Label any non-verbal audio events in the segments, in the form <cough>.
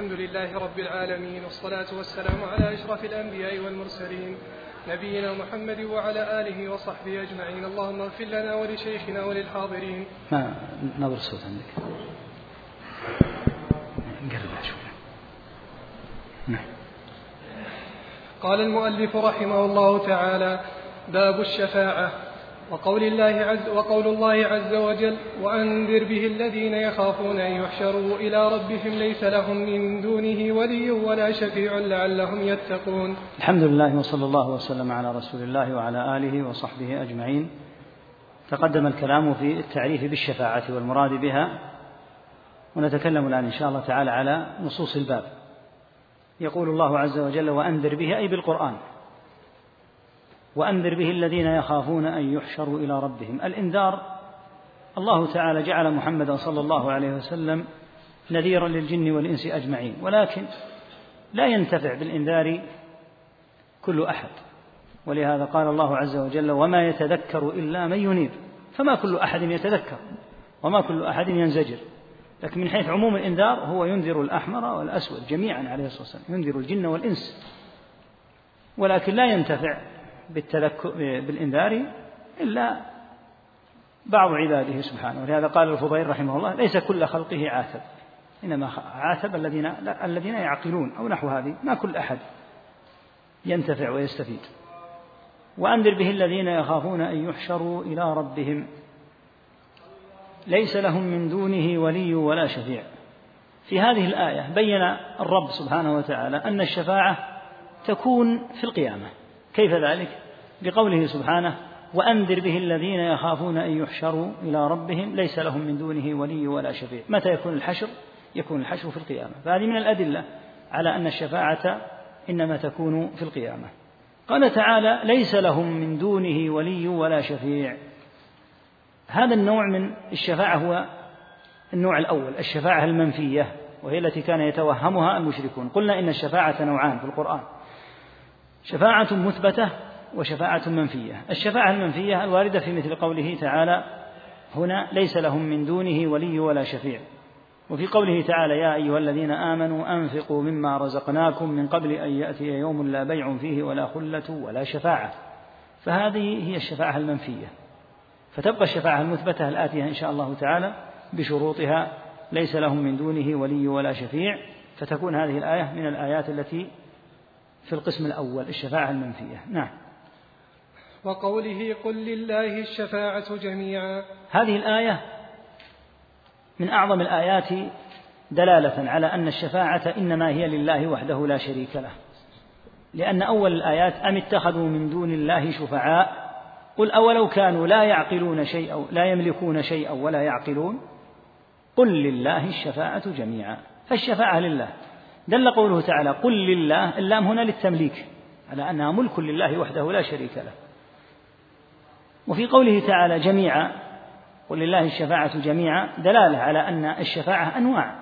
الحمد لله رب العالمين والصلاة والسلام على أشرف الأنبياء والمرسلين نبينا محمد وعلى آله وصحبه أجمعين. اللهم اغفر لنا ولشيخنا وللحاضرين. ما نظر الصوت عندك. شوي. نعم. قال المؤلف رحمه الله تعالى باب الشفاعة. وقول الله عز وقول الله عز وجل وأنذر به الذين يخافون أن يحشروا إلى ربهم ليس لهم من دونه ولي ولا شفيع لعلهم يتقون. الحمد لله وصلى الله وسلم على رسول الله وعلى آله وصحبه أجمعين. تقدم الكلام في التعريف بالشفاعة والمراد بها ونتكلم الآن إن شاء الله تعالى على نصوص الباب. يقول الله عز وجل وأنذر به أي بالقرآن وأنذر به الذين يخافون أن يحشروا إلى ربهم. الإنذار الله تعالى جعل محمدا صلى الله عليه وسلم نذيرا للجن والإنس أجمعين. ولكن لا ينتفع بالإنذار كل أحد. ولهذا قال الله عز وجل وما يتذكر إلا من ينيب فما كل أحد يتذكر وما كل أحد ينزجر. لكن من حيث عموم الإنذار هو ينذر الأحمر والأسود جميعا عليه الصلاة والسلام ينذر الجن والإنس. ولكن لا ينتفع بالتذكر بالإنذار إلا بعض عباده سبحانه. ولهذا قال الفضيل رحمه الله ليس كل خلقه عاتب إنما عاتب الذين الذين يعقلون أو نحو هذه. ما كل أحد ينتفع ويستفيد. وأنذر به الذين يخافون أن يحشروا إلى ربهم. ليس لهم من دونه ولي ولا شفيع. في هذه الآية بين الرب سبحانه وتعالى أن الشفاعة تكون في القيامة. كيف ذلك؟ بقوله سبحانه وأنذر به الذين يخافون أن يحشروا إلى ربهم ليس لهم من دونه ولي ولا شفيع. متى يكون الحشر؟ يكون الحشر في القيامة. فهذه من الأدلة على أن الشفاعة إنما تكون في القيامة. قال تعالى ليس لهم من دونه ولي ولا شفيع. هذا النوع من الشفاعة هو النوع الأول الشفاعة المنفية وهي التي كان يتوهمها المشركون. قلنا إن الشفاعة نوعان في القرآن. شفاعة مثبتة وشفاعة منفية. الشفاعة المنفية الواردة في مثل قوله تعالى هنا ليس لهم من دونه ولي ولا شفيع. وفي قوله تعالى يا أيها الذين آمنوا أنفقوا مما رزقناكم من قبل أن يأتي يوم لا بيع فيه ولا خلة ولا شفاعة. فهذه هي الشفاعة المنفية. فتبقى الشفاعة المثبتة الآتية إن شاء الله تعالى بشروطها ليس لهم من دونه ولي ولا شفيع. فتكون هذه الآية من الآيات التي في القسم الأول الشفاعة المنفية. نعم. وقوله قل لله الشفاعة جميعا. هذه الآية من أعظم الآيات دلالة على أن الشفاعة إنما هي لله وحده لا شريك له. لأن أول الآيات أم اتخذوا من دون الله شفعاء؟ قل أولو كانوا لا يعقلون شيئا لا يملكون شيئا ولا يعقلون؟ قل لله الشفاعة جميعا. فالشفاعة لله. دل قوله تعالى قل لله اللام هنا للتمليك على أنها ملك لله وحده لا شريك له. وفي قوله تعالى جميعا قل لله الشفاعة جميعا دلالة على أن الشفاعة أنواع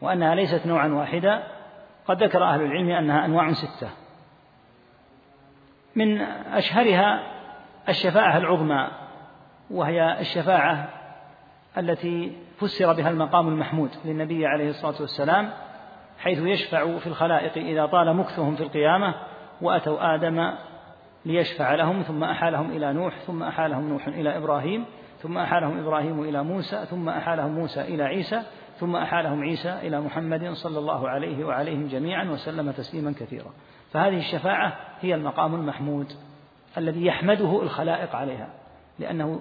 وأنها ليست نوعا واحدا. قد ذكر أهل العلم أنها أنواع ستة. من أشهرها الشفاعة العظمى وهي الشفاعة التي فسر بها المقام المحمود للنبي عليه الصلاة والسلام. حيث يشفع في الخلائق إذا طال مكثهم في القيامة وأتوا آدم ليشفع لهم ثم أحالهم إلى نوح ثم أحالهم نوح إلى إبراهيم ثم أحالهم إبراهيم إلى موسى ثم أحالهم موسى إلى عيسى ثم أحالهم عيسى إلى محمد صلى الله عليه وعليهم جميعا وسلم تسليما كثيرا. فهذه الشفاعة هي المقام المحمود الذي يحمده الخلائق عليها لأنه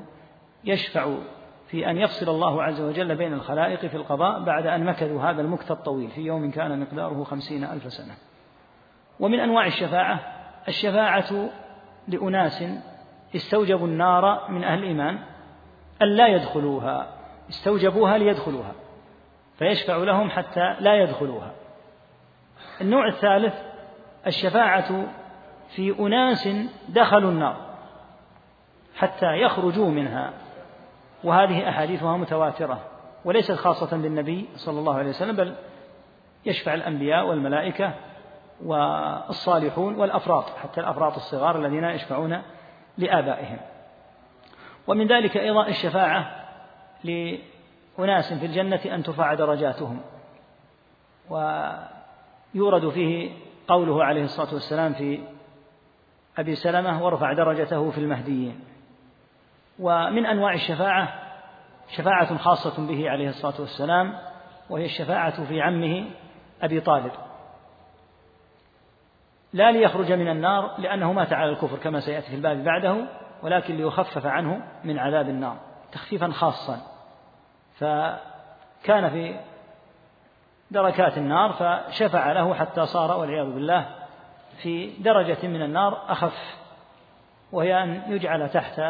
يشفع في أن يفصل الله عز وجل بين الخلائق في القضاء بعد أن مكثوا هذا المكث الطويل في يوم كان مقداره خمسين ألف سنة. ومن أنواع الشفاعة الشفاعة لأناس استوجبوا النار من أهل الإيمان أن لا يدخلوها استوجبوها ليدخلوها فيشفع لهم حتى لا يدخلوها. النوع الثالث الشفاعة في أناس دخلوا النار حتى يخرجوا منها. وهذه أحاديثها متواترة وليست خاصة بالنبي صلى الله عليه وسلم بل يشفع الأنبياء والملائكة والصالحون والأفراط حتى الأفراط الصغار الذين يشفعون لآبائهم. ومن ذلك أيضا الشفاعة لأناس في الجنة أن ترفع درجاتهم. ويورد فيه قوله عليه الصلاة والسلام في أبي سلمة وارفع درجته في المهديين ومن أنواع الشفاعة شفاعة خاصة به عليه الصلاة والسلام وهي الشفاعة في عمه أبي طالب. لا ليخرج من النار لأنه مات على الكفر كما سيأتي في الباب بعده ولكن ليخفف عنه من عذاب النار تخفيفا خاصا. فكان في دركات النار فشفع له حتى صار والعياذ بالله في درجة من النار أخف وهي أن يجعل تحت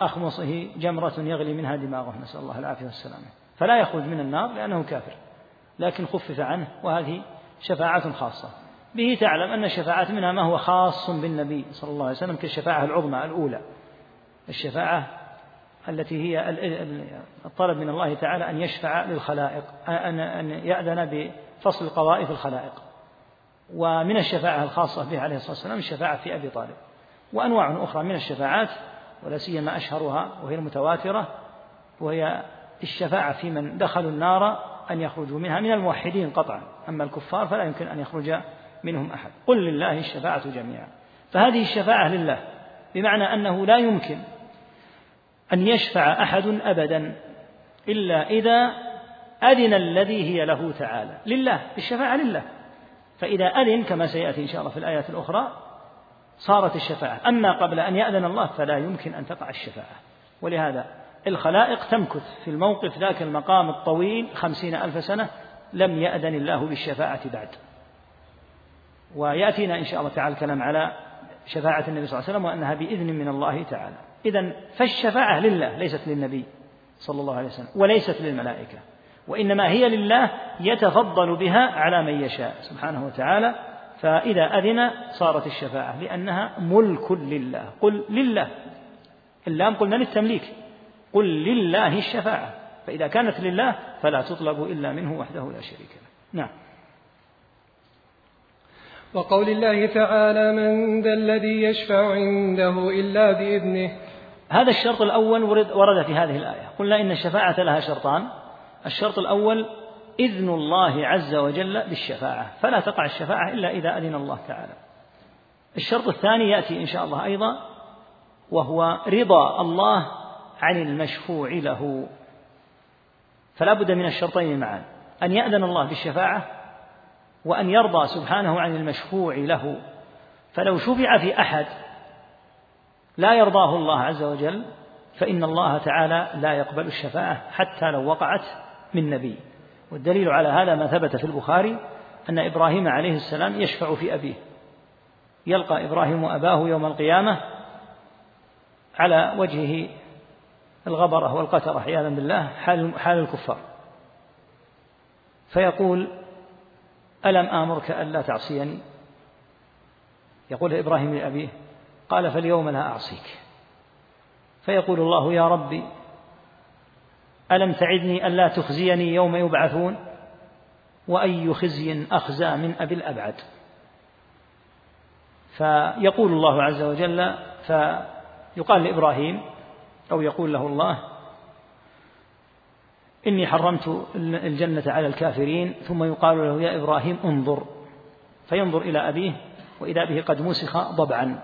أخمصه جمرة يغلي منها دماغه. نسأل الله العافية والسلامة. فلا يخرج من النار لأنه كافر. لكن خفف عنه وهذه شفاعة خاصة. به تعلم أن الشفاعات منها ما هو خاص بالنبي صلى الله عليه وسلم كالشفاعة العظمى الأولى. الشفاعة التي هي الطلب من الله تعالى أن يشفع للخلائق أن يأذن بفصل في الخلائق. ومن الشفاعة الخاصة به عليه الصلاة والسلام الشفاعة في أبي طالب. وأنواع أخرى من الشفاعات ولا سيما أشهرها وهي المتواترة وهي الشفاعة في من دخلوا النار أن يخرجوا منها من الموحدين قطعا. أما الكفار فلا يمكن أن يخرج منهم أحد. قل لله الشفاعة جميعا. فهذه الشفاعة لله بمعنى أنه لا يمكن أن يشفع أحد أبدا إلا إذا أذن الذي هي له تعالى. لله الشفاعة لله. فإذا أذن كما سيأتي إن شاء الله في الآيات الأخرى صارت الشفاعة. أما قبل أن يأذن الله فلا يمكن أن تقع الشفاعة. ولهذا الخلائق تمكث في الموقف ذاك المقام الطويل خمسين ألف سنة لم يأذن الله بالشفاعة بعد. ويأتينا إن شاء الله تعالى الكلام على شفاعة النبي صلى الله عليه وسلم وأنها بإذن من الله تعالى. إذا فالشفاعة لله ليست للنبي صلى الله عليه وسلم وليست للملائكة وإنما هي لله يتفضل بها على من يشاء سبحانه وتعالى. فإذا أذن صارت الشفاعة لأنها ملك لله. قل لله. اللام قلنا للتمليك. قل لله الشفاعة. فإذا كانت لله فلا تطلب إلا منه وحده لا شريك له. نعم. وقول الله تعالى من ذا الذي يشفع عنده إلا بإذنه. هذا الشرط الأول ورد في هذه الآية. قلنا إن الشفاعة لها شرطان. الشرط الأول إذن الله عز وجل بالشفاعة. فلا تقع الشفاعة إلا إذا أذن الله تعالى. الشرط الثاني يأتي إن شاء الله أيضا وهو رضا الله عن المشفوع له. فلا بد من الشرطين معا. أن يأذن الله بالشفاعة وأن يرضى سبحانه عن المشفوع له. فلو شفع في أحد لا يرضاه الله عز وجل فإن الله تعالى لا يقبل الشفاعة حتى لو وقعت من نبي. والدليل على هذا ما ثبت في البخاري أن إبراهيم عليه السلام يشفع في أبيه. يلقى إبراهيم أباه يوم القيامة على وجهه الغبرة والقترة عياذا بالله حال, حال الكفار. فيقول ألم آمرك ألا تعصيني؟ يقول إبراهيم لأبيه قال فاليوم لا أعصيك. فيقول الله يا ربي ألم تعدني ألا تخزيني يوم يبعثون؟ وأي خزي أخزى من أبي الأبعد. فيقول الله عز وجل فيقال لإبراهيم أو يقول له الله إني حرمت الجنة على الكافرين ثم يقال له يا إبراهيم انظر. فينظر إلى أبيه وإذا به قد مسخ ضبعا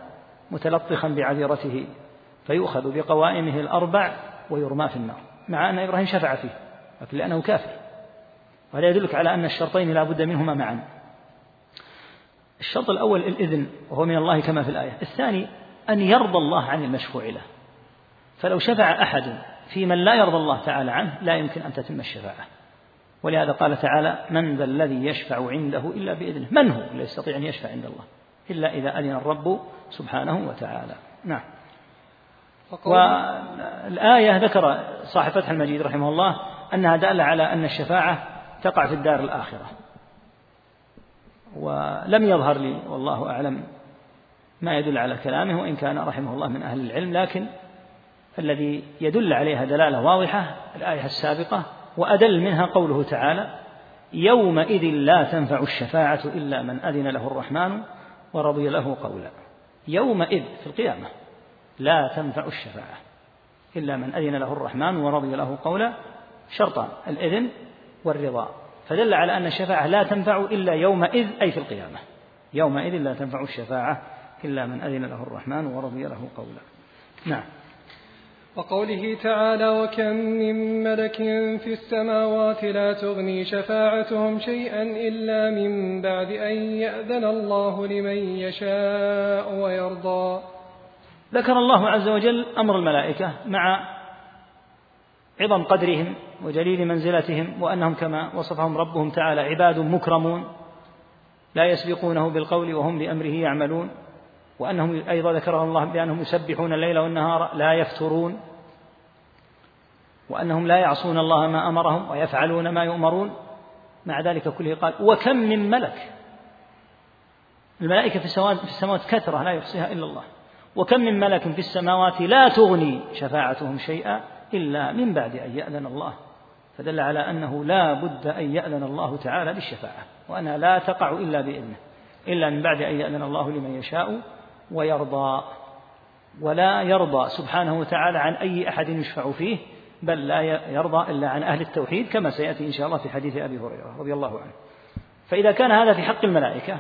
متلطخا بعذرته فيؤخذ بقوائمه الأربع ويرمى في النار. مع أن إبراهيم شفع فيه لكن لأنه كافر. وهذا يدلك على أن الشرطين لا بد منهما معا. الشرط الأول الإذن وهو من الله كما في الآية. الثاني أن يرضى الله عن المشفوع له. فلو شفع أحد في من لا يرضى الله تعالى عنه لا يمكن أن تتم الشفاعة. ولهذا قال تعالى من ذا الذي يشفع عنده إلا بإذنه؟ من هو لا يستطيع أن يشفع عند الله؟ إلا إذا أذن الرب سبحانه وتعالى. نعم. والآية ذكر صاحب فتح المجيد رحمه الله أنها دالة على أن الشفاعة تقع في الدار الآخرة. ولم يظهر لي والله أعلم ما يدل على كلامه وإن كان رحمه الله من أهل العلم لكن الذي يدل عليها دلالة واضحة الآية السابقة وأدل منها قوله تعالى يومئذ لا تنفع الشفاعة إلا من أذن له الرحمن ورضي له قولا. يومئذ في القيامة. لا تنفع الشفاعة إلا من أذن له الرحمن ورضي له قولا شرطان الإذن والرضا. فدل على أن الشفاعة لا تنفع إلا يومئذ أي في القيامة. يومئذ لا تنفع الشفاعة إلا من أذن له الرحمن ورضي له قولا. نعم. وقوله تعالى وكم من ملك في السماوات لا تغني شفاعتهم شيئا إلا من بعد أن يأذن الله لمن يشاء ويرضى. ذكر الله عز وجل أمر الملائكة مع عظم قدرهم وجليل منزلتهم وأنهم كما وصفهم ربهم تعالى عباد مكرمون لا يسبقونه بالقول وهم بأمره يعملون وأنهم أيضا ذكرهم الله بأنهم يسبحون الليل والنهار لا يفترون وأنهم لا يعصون الله ما أمرهم ويفعلون ما يؤمرون مع ذلك كله قال وكم من ملك الملائكة في السماوات, كثرة لا يحصيها إلا الله وكم من ملك في السماوات لا تغني شفاعتهم شيئا إلا من بعد أن يأذن الله. فدل على أنه لا بد أن يأذن الله تعالى بالشفاعة وأنها لا تقع إلا بإذنه إلا من بعد أن يأذن الله لمن يشاء ويرضى. ولا يرضى سبحانه وتعالى عن أي أحد يشفع فيه بل لا يرضى إلا عن أهل التوحيد كما سيأتي إن شاء الله في حديث أبي هريرة رضي الله عنه. فإذا كان هذا في حق الملائكة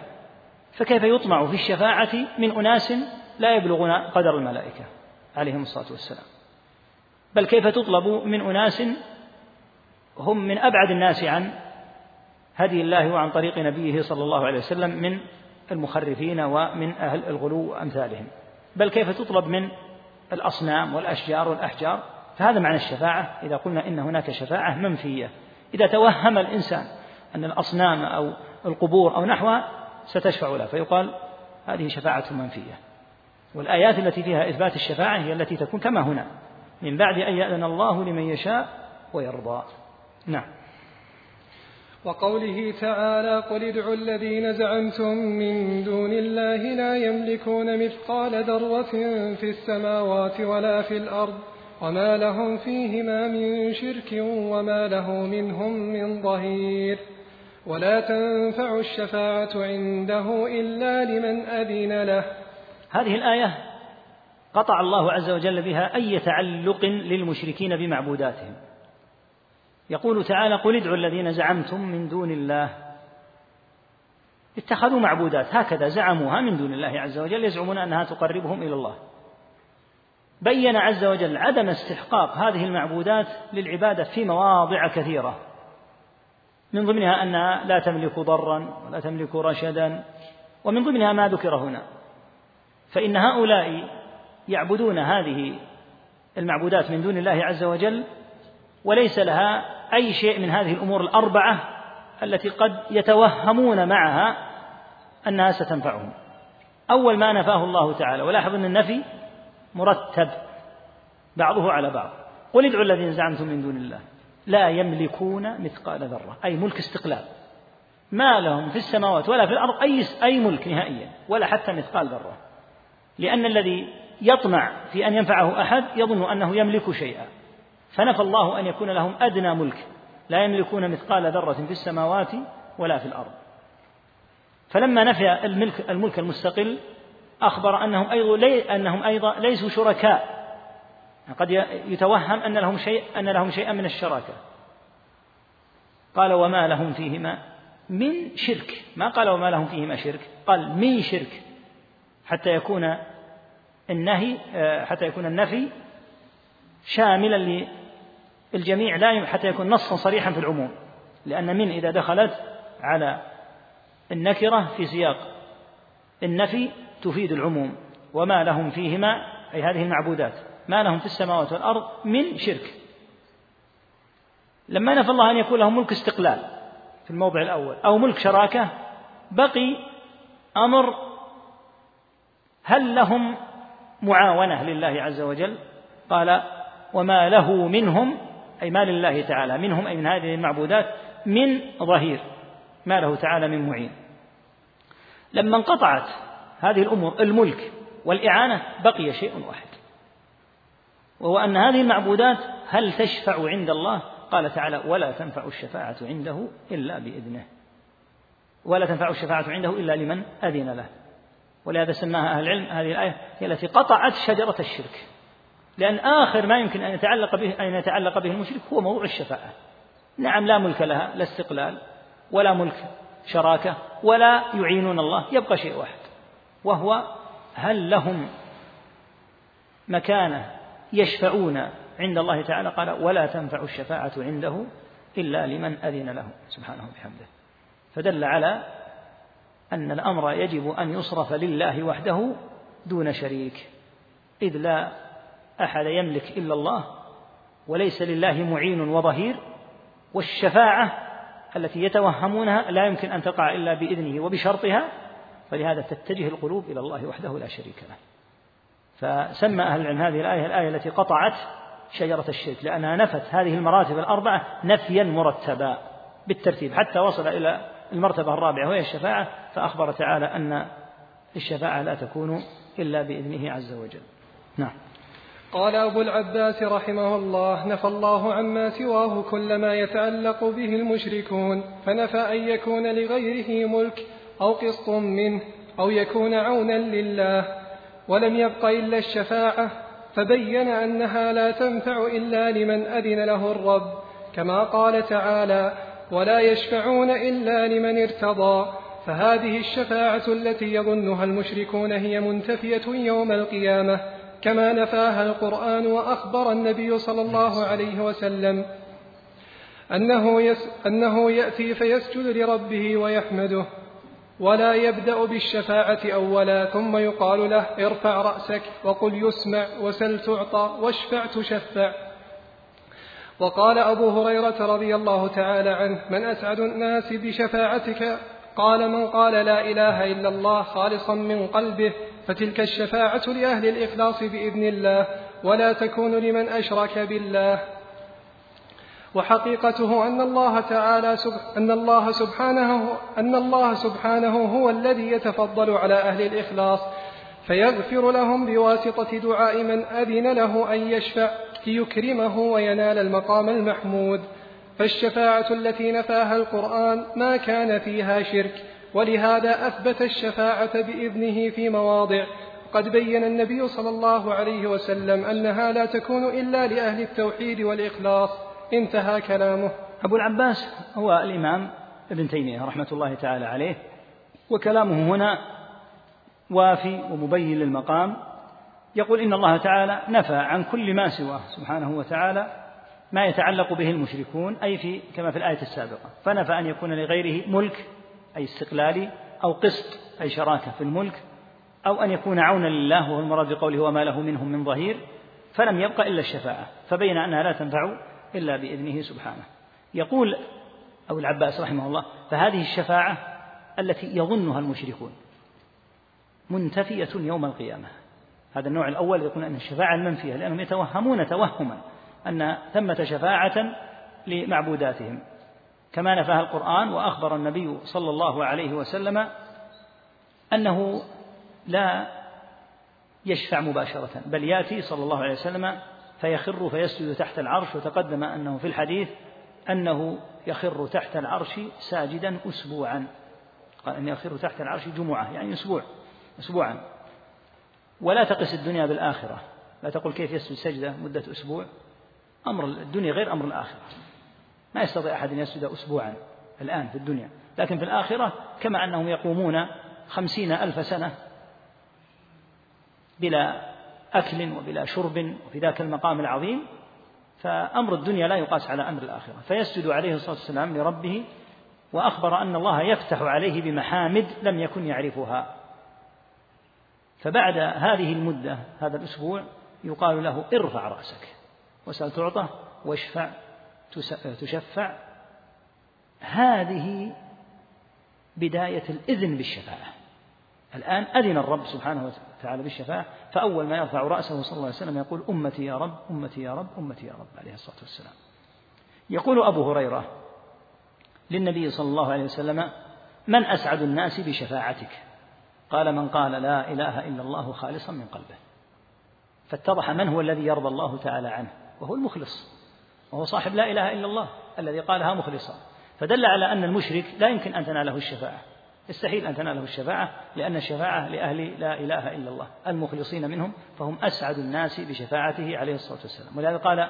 فكيف يطمع في الشفاعة من أناس لا يبلغون قدر الملائكة عليهم الصلاة والسلام. بل كيف تطلب من أناس هم من أبعد الناس عن هدي الله وعن طريق نبيه صلى الله عليه وسلم من المخرفين ومن أهل الغلو وأمثالهم. بل كيف تطلب من الأصنام والأشجار والأحجار؟ فهذا معنى الشفاعة. إذا قلنا إن هناك شفاعة منفية. إذا توهم الإنسان أن الأصنام أو القبور أو نحوها ستشفع له فيقال هذه شفاعة منفية. والآيات التي فيها إثبات الشفاعة هي التي تكون كما هنا. من بعد أن يأذن الله لمن يشاء ويرضى. نعم. وقوله تعالى قل ادعوا الذين زعمتم من دون الله لا يملكون مثقال ذرة في السماوات ولا في الأرض وما لهم فيهما من شرك وما له منهم من ظهير. ولا تنفع الشفاعة عنده إلا لمن أذن له هذه الآية قطع الله عز وجل بها أي تعلق للمشركين بمعبوداتهم. يقول تعالى قل ادعوا الذين زعمتم من دون الله. اتخذوا معبودات هكذا زعموها من دون الله عز وجل يزعمون أنها تقربهم إلى الله. بين عز وجل عدم استحقاق هذه المعبودات للعبادة في مواضع كثيرة. من ضمنها أنها لا تملك ضرا ولا تملك رشدا ومن ضمنها ما ذكر هنا. فإن هؤلاء يعبدون هذه المعبودات من دون الله عز وجل وليس لها أي شيء من هذه الأمور الأربعة التي قد يتوهمون معها أنها ستنفعهم أول ما نفاه الله تعالى ولاحظ أن النفي مرتب بعضه على بعض. قل ادعوا الذين زعمتم من دون الله لا يملكون مثقال ذرة أي ملك استقلال. ما لهم في السماوات ولا في الأرض أي أي ملك نهائيا ولا حتى مثقال ذرة. لأن الذي يطمع في أن ينفعه أحد يظن أنه يملك شيئا. فنفى الله أن يكون لهم أدنى ملك لا يملكون مثقال ذرة في السماوات ولا في الأرض. فلما نفى الملك الملك المستقل أخبر أنهم أيضا أنهم أيضا ليسوا شركاء. قد يتوهم أن لهم شيء أن لهم شيئا من الشراكة. قال وما لهم فيهما من شرك. ما قال وما لهم فيهما شرك. قال من شرك. حتى يكون النهي آه، حتى يكون النفي شاملا للجميع لا حتى يكون نصا صريحا في العموم. لأن من إذا دخلت على النكرة في سياق النفي تفيد العموم. وما لهم فيهما أي هذه المعبودات ما لهم في السماوات والأرض من شرك. لما نفى الله أن يكون لهم ملك استقلال في الموضع الأول أو ملك شراكة بقي أمر هل لهم معاونة لله عز وجل؟ قال وما له منهم أي ما لله تعالى منهم أي من هذه المعبودات من ظهير ما له تعالى من معين. لما انقطعت هذه الأمور الملك والإعانة بقي شيء واحد وهو أن هذه المعبودات هل تشفع عند الله؟ قال تعالى ولا تنفع الشفاعة عنده إلا بإذنه. ولا تنفع الشفاعة عنده إلا لمن أذن له. ولهذا سماها أهل العلم. هذه الآية هي التي قطعت شجرة الشرك لأن آخر ما يمكن أن يتعلق به أن يتعلق به المشرك هو موضوع الشفاعة. نعم لا ملك لها لا استقلال ولا ملك شراكة ولا يعينون الله يبقى شيء واحد وهو هل لهم مكانة يشفعون عند الله تعالى؟ قال ولا تنفع الشفاعة عنده إلا لمن أذن له. سبحانه وبحمده. فدل على أن الأمر يجب أن يصرف لله وحده دون شريك إذ لا أحد يملك إلا الله وليس لله معين وظهير والشفاعة التي يتوهمونها لا يمكن أن تقع إلا بإذنه وبشرطها فلهذا تتجه القلوب إلى الله وحده لا شريك له. فسمى أهل العلم هذه الآية الآية التي قطعت شجرة الشرك لأنها نفت هذه المراتب الأربعة نفيا مرتبا بالترتيب حتى وصل إلى المرتبة الرابعة وهي الشفاعة فأخبر تعالى أن الشفاعة لا تكون إلا بإذنه عز وجل. نعم. قال أبو العباس رحمه الله نفى الله عما سواه كل ما يتعلق به المشركون فنفى أن يكون لغيره ملك أو قسط منه أو يكون عونا لله ولم يبق إلا الشفاعة فبين أنها لا تنفع إلا لمن أذن له الرب كما قال تعالى ولا يشفعون إلا لمن ارتضى. فهذه الشفاعة التي يظنها المشركون هي منتفية يوم القيامة كما نفاها القرآن وأخبر النبي صلى الله عليه وسلم أنه, يس أنه يأتي فيسجد لربه ويحمده ولا يبدأ بالشفاعة أولا ثم يقال له ارفع رأسك وقل يسمع وسل تعطى واشفع تشفع. وقال أبو هريرة رضي الله تعالى عنه من أسعد الناس بشفاعتك قال من قال لا إله إلا الله خالصا من قلبه فتلك الشفاعة لأهل الإخلاص بإذن الله ولا تكون لمن أشرك بالله. وحقيقته أن الله تعالى أن الله سبحانه أن الله سبحانه هو الذي يتفضل على أهل الإخلاص فيغفر لهم بواسطة دعاء من أذن له أن يشفع ليكرمه وينال المقام المحمود. فالشفاعة التي نفاها القرآن ما كان فيها شرك ولهذا أثبت الشفاعة بإذنه في مواضع. قد بين النبي صلى الله عليه وسلم أنها لا تكون إلا لأهل التوحيد والإخلاص. انتهى كلامه. أبو العباس هو الإمام ابن تيمية رحمة الله تعالى عليه وكلامه هنا وافي ومبين للمقام. يقول إن الله تعالى نفى عن كل ما سواه سبحانه وتعالى ما يتعلق به المشركون أي في كما في الآية السابقة فنفى أن يكون لغيره ملك أي استقلالي أو قسط أي شراكة في الملك أو أن يكون عونا لله وهو المراد بقوله وما له منهم من ظهير فلم يبق إلا الشفاعة فبين أنها لا تنفع إلا بإذنه سبحانه. يقول أبو العباس رحمه الله فهذه الشفاعة التي يظنها المشركون منتفية يوم القيامة. هذا النوع الأول يقول أن الشفاعة المنفية لأنهم يتوهمون توهما. أن ثمة شفاعة لمعبوداتهم كما نفاها القرآن وأخبر النبي صلى الله عليه وسلم أنه لا يشفع مباشرة بل يأتي صلى الله عليه وسلم فيخر فيسجد تحت العرش وتقدم أنه في الحديث أنه يخر تحت العرش ساجدا أسبوعا. قال أن يخر تحت العرش جمعة يعني أسبوع أسبوعا. ولا تقس الدنيا بالآخرة لا تقول كيف يسجد سجدة مدة أسبوع. أمر الدنيا غير أمر الآخرة. ما يستطيع أحد أن يسجد أسبوعا الآن في الدنيا. لكن في الآخرة كما أنهم يقومون خمسين ألف سنة بلا أكل وبلا شرب وفي ذاك المقام العظيم فأمر الدنيا لا يقاس على أمر الآخرة. فيسجد عليه الصلاة والسلام لربه وأخبر أن الله يفتح عليه بمحامد لم يكن يعرفها. فبعد هذه المدة هذا الأسبوع يقال له ارفع رأسك. وسل تعطى واشفع تشفع. هذه بداية الإذن بالشفاعة. الآن أذن الرب سبحانه وتعالى بالشفاعة فأول ما يرفع رأسه صلى الله عليه وسلم يقول أمتي يا رب أمتي يا رب أمتي يا رب. عليه الصلاة والسلام. يقول أبو هريرة للنبي صلى الله عليه وسلم من أسعد الناس بشفاعتك؟ قال من قال لا إله إلا الله خالصا من قلبه. فاتضح من هو الذي يرضى الله تعالى عنه. وهو المخلص وهو صاحب لا إله إلا الله الذي قالها مخلصا فدل على أن المشرك لا يمكن أن تناله الشفاعة. يستحيل أن تناله الشفاعة لأن الشفاعة لأهل لا إله إلا الله. المخلصين منهم فهم أسعد الناس بشفاعته عليه الصلاة والسلام. ولهذا قال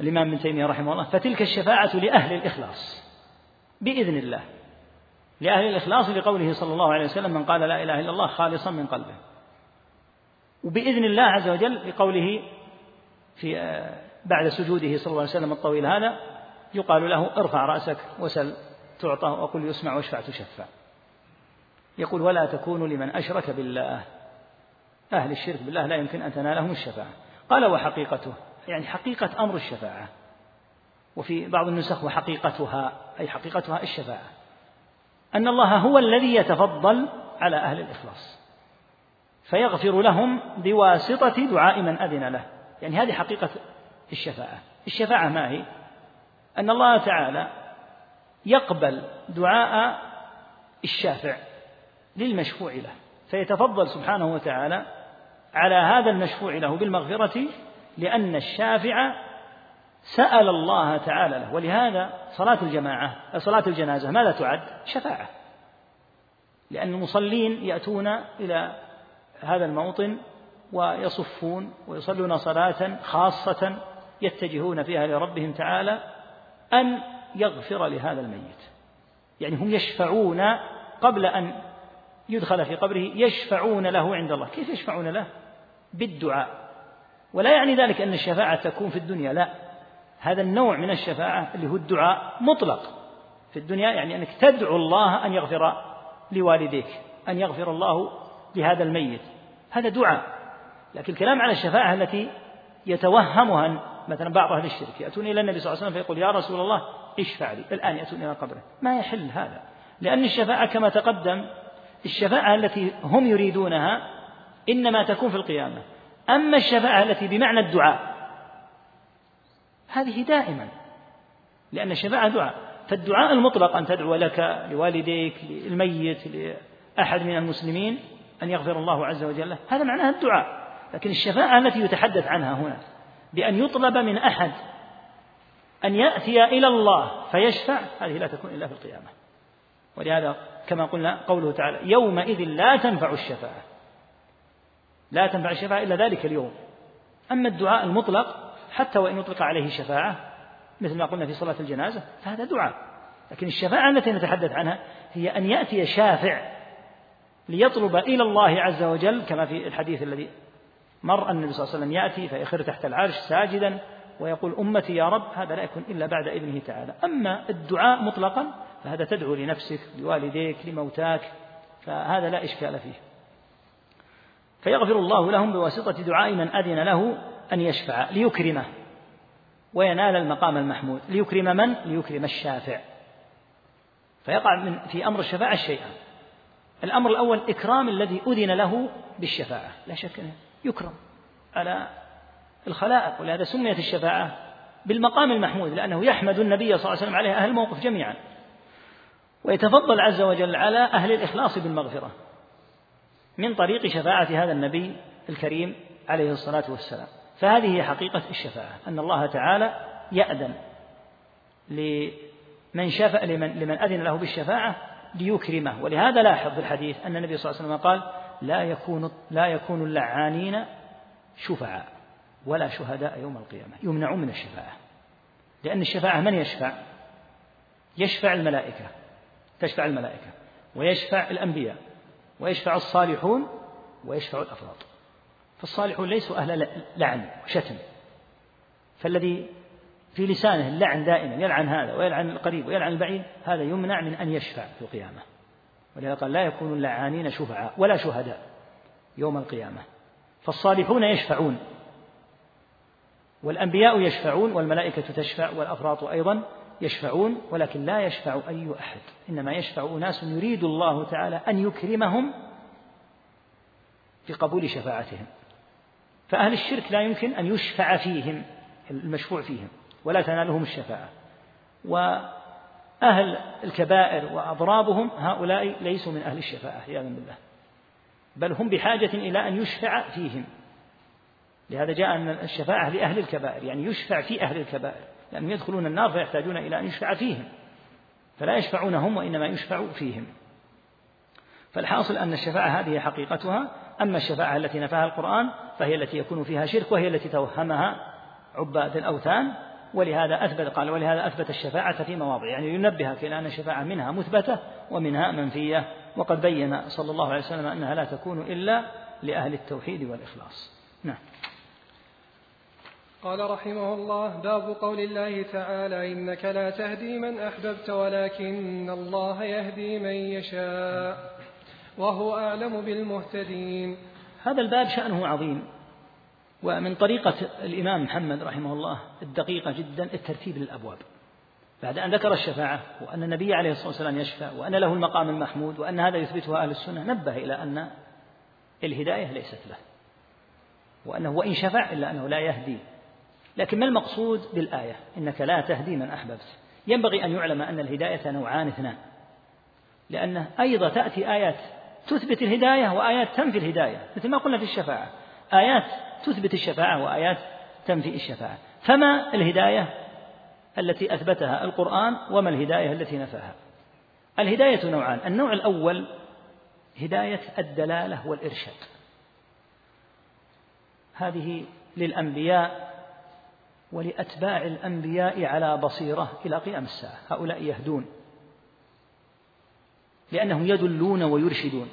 الإمام ابن تيمية رحمه الله فتلك الشفاعة لأهل الإخلاص. بإذن الله. لأهل الإخلاص لقوله صلى الله عليه وسلم من قال لا إله إلا الله خالصا من قلبه. وبإذن الله عز وجل لقوله في آه، بعد سجوده صلى الله عليه وسلم الطويل هذا يقال له ارفع رأسك وسل تعطى وقل يسمع واشفع تشفع. يقول ولا تكونوا لمن أشرك بالله. أهل الشرك بالله لا يمكن أن تنالهم الشفاعة. قال وحقيقته يعني حقيقة أمر الشفاعة. وفي بعض النسخ وحقيقتها أي حقيقتها الشفاعة. أن الله هو الذي يتفضل على أهل الإخلاص. فيغفر لهم بواسطة دعاء من أذن له. يعني هذه حقيقة الشفاعة. الشفاعة ما هي؟ أن الله تعالى يقبل دعاء الشافع للمشفوع له فيتفضل سبحانه وتعالى على هذا المشفوع له بالمغفرة لأن الشافع سأل الله تعالى له. ولهذا صلاة الجماعة صلاة الجنازة ماذا تعد؟ شفاعة. لأن المصلين يأتون إلى هذا الموطن ويصفون ويصلون صلاة خاصة يتجهون فيها لربهم تعالى أن يغفر لهذا الميت. يعني هم يشفعون قبل أن يدخل في قبره يشفعون له عند الله. كيف يشفعون له؟ بالدعاء. ولا يعني ذلك أن الشفاعة تكون في الدنيا لا. هذا النوع من الشفاعة اللي هو الدعاء مطلق. في الدنيا يعني أنك تدعو الله أن يغفر لوالديك أن يغفر الله لهذا الميت. هذا دعاء. لكن الكلام على الشفاعة التي يتوهمها مثلا بعض أهل الشرك يأتون إلى النبي صلى الله عليه وسلم فيقول يا رسول الله اشفع لي الآن يأتون إلى قبره. ما يحل هذا لأن الشفاعة كما تقدم الشفاعة التي هم يريدونها إنما تكون في القيامة. أما الشفاعة التي بمعنى الدعاء هذه دائما لأن الشفاعة دعاء. فالدعاء المطلق أن تدعو لك لوالديك للميت لأحد من المسلمين أن يغفر الله عز وجل هذا معناها الدعاء. لكن الشفاعة التي يتحدث عنها هنا بأن يطلب من أحد أن يأتي إلى الله فيشفع هذه لا تكون إلا في القيامة. ولهذا كما قلنا قوله تعالى يومئذ لا تنفع الشفاعة. لا تنفع الشفاعة إلا ذلك اليوم. أما الدعاء المطلق حتى وإن أطلق عليه شفاعة مثل ما قلنا في صلاة الجنازة فهذا دعاء. لكن الشفاعة التي نتحدث عنها هي أن يأتي شافع ليطلب إلى الله عز وجل كما في الحديث الذي مر النبي صلى الله عليه وسلم يأتي فيخر تحت العرش ساجدا ويقول أمتي يا رب هذا لا يكون إلا بعد إذنه تعالى. أما الدعاء مطلقا فهذا تدعو لنفسك لوالديك لموتاك فهذا لا إشكال فيه. فيغفر الله لهم بواسطة دعاء من أذن له أن يشفع ليكرمه وينال المقام المحمود. ليكرم من؟ ليكرم الشافع. فيقع من في أمر الشفاعة شيئان الأمر الأول إكرام الذي أذن له بالشفاعة لا شك أنه يكرم. على الخلائق ولهذا سميت الشفاعة بالمقام المحمود لأنه يحمد النبي صلى الله عليه وسلم عليه أهل الموقف جميعا. ويتفضل عز وجل على أهل الإخلاص بالمغفرة من طريق شفاعة هذا النبي الكريم عليه الصلاة والسلام. فهذه هي حقيقة الشفاعة أن الله تعالى يأذن لمن شفع لمن, لمن أذن له بالشفاعة ليكرمه. ولهذا لاحظ في الحديث أن النبي صلى الله عليه وسلم قال لا يكون لا يكون اللعانين شفعاء ولا شهداء يوم القيامة يمنعون من الشفاعة. لأن الشفاعة من يشفع؟ يشفع الملائكة تشفع الملائكة ويشفع الأنبياء ويشفع الصالحون ويشفع الأفراد. فالصالحون ليسوا أهل لعن وشتم. فالذي في لسانه اللعن دائما يلعن هذا ويلعن القريب ويلعن البعيد هذا يمنع من أن يشفع في القيامة. ولهذا قال لا يكون اللعانين شفعاء ولا شهداء يوم القيامة. فالصالحون يشفعون والأنبياء يشفعون والملائكة تشفع والأفراط أيضا يشفعون ولكن لا يشفع أي أحد. إنما يشفع أناس يريد الله تعالى أن يكرمهم في قبول شفاعتهم. فأهل الشرك لا يمكن أن يشفع فيهم المشفوع فيهم ولا تنالهم الشفاعة. وأهل الكبائر وأضرابهم هؤلاء ليسوا من أهل الشفاعة عياذا بالله. بل هم بحاجة إلى أن يشفع فيهم. لهذا جاء أن الشفاعة لأهل الكبائر يعني يشفع في أهل الكبائر. لأنهم يدخلون النار فيحتاجون إلى أن يشفع فيهم. فلا يشفعون هم وإنما يشفع فيهم. فالحاصل أن الشفاعة هذه حقيقتها أما الشفاعة التي نفاها القرآن فهي التي يكون فيها شرك وهي التي توهمها عباد الأوثان ولهذا أثبت قال ولهذا أثبت الشفاعة في مواضع يعني ينبهك إلى أن الشفاعة منها مثبتة ومنها منفية وقد بين صلى الله عليه وسلم أنها لا تكون إلا لأهل التوحيد والإخلاص. نعم. قال رحمه الله باب قول الله تعالى إنك لا تهدي من أحببت ولكن الله يهدي من يشاء وهو أعلم بالمهتدين. هذا الباب شأنه عظيم. ومن طريقة الإمام محمد رحمه الله الدقيقة جدا الترتيب للأبواب. بعد أن ذكر الشفاعة وأن النبي عليه الصلاة والسلام يشفع وأن له المقام المحمود وأن هذا يثبته أهل السنة نبه إلى أن الهداية ليست له. وأنه وإن شفع إلا أنه لا يهدي. لكن ما المقصود بالآية؟ إنك لا تهدي من أحببت. ينبغي أن يعلم أن الهداية نوعان اثنان. لأنه أيضا تأتي آيات تثبت الهداية وآيات تنفي الهداية مثل ما قلنا في الشفاعة. آيات تثبت الشفاعة وآيات تنفي الشفاعة. فما الهداية التي أثبتها القرآن وما الهداية التي نفاها؟ الهداية نوعان. النوع الأول هداية الدلالة والإرشاد. هذه للأنبياء ولأتباع الأنبياء على بصيرة إلى قيام الساعة. هؤلاء يهدون لأنهم يدلون ويرشدون.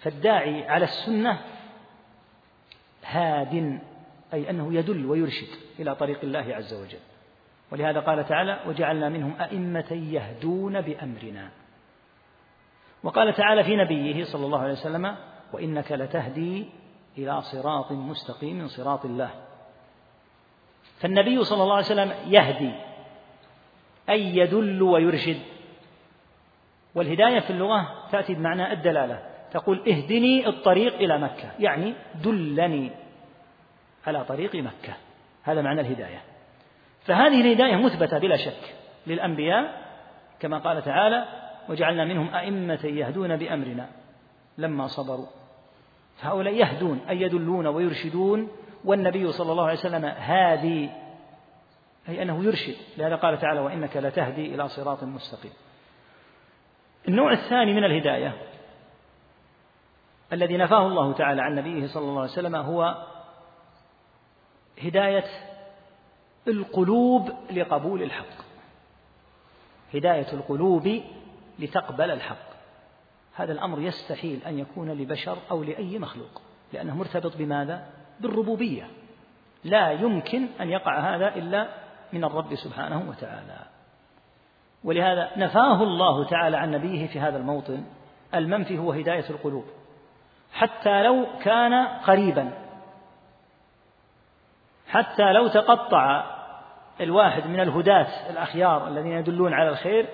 فالداعي على السنة هاد أي أنه يدل ويرشد إلى طريق الله عز وجل. ولهذا قال تعالى وجعلنا منهم أئمة يهدون بأمرنا. وقال تعالى في نبيه صلى الله عليه وسلم وإنك لتهدي إلى صراط مستقيم صراط الله. فالنبي صلى الله عليه وسلم يهدي أي يدل ويرشد. والهداية في اللغة تأتي بمعنى الدلالة. تقول اهدني الطريق إلى مكة يعني دلني على طريق مكة. هذا معنى الهداية. فهذه الهداية مثبتة بلا شك للأنبياء كما قال تعالى وجعلنا منهم أئمة يهدون بأمرنا لما صبروا فهؤلاء يهدون أي يدلون ويرشدون والنبي صلى الله عليه وسلم هادي أي أنه يرشد. لهذا قال تعالى وإنك لتهدي إلى صراط مستقيم النوع الثاني من الهداية الذي نفاه الله تعالى عن نبيه صلى الله عليه وسلم هو هداية القلوب لقبول الحق. هداية القلوب لتقبل الحق. هذا الأمر يستحيل أن يكون لبشر أو لأي مخلوق لأنه مرتبط بماذا؟ بالربوبية. لا يمكن أن يقع هذا إلا من الرب سبحانه وتعالى. ولهذا نفاه الله تعالى عن نبيه في هذا الموطن المنفي هو هداية القلوب. حتى لو كان قريبا. حتى لو تقطع الواحد من الهداة الأخيار الذين يدلون على الخير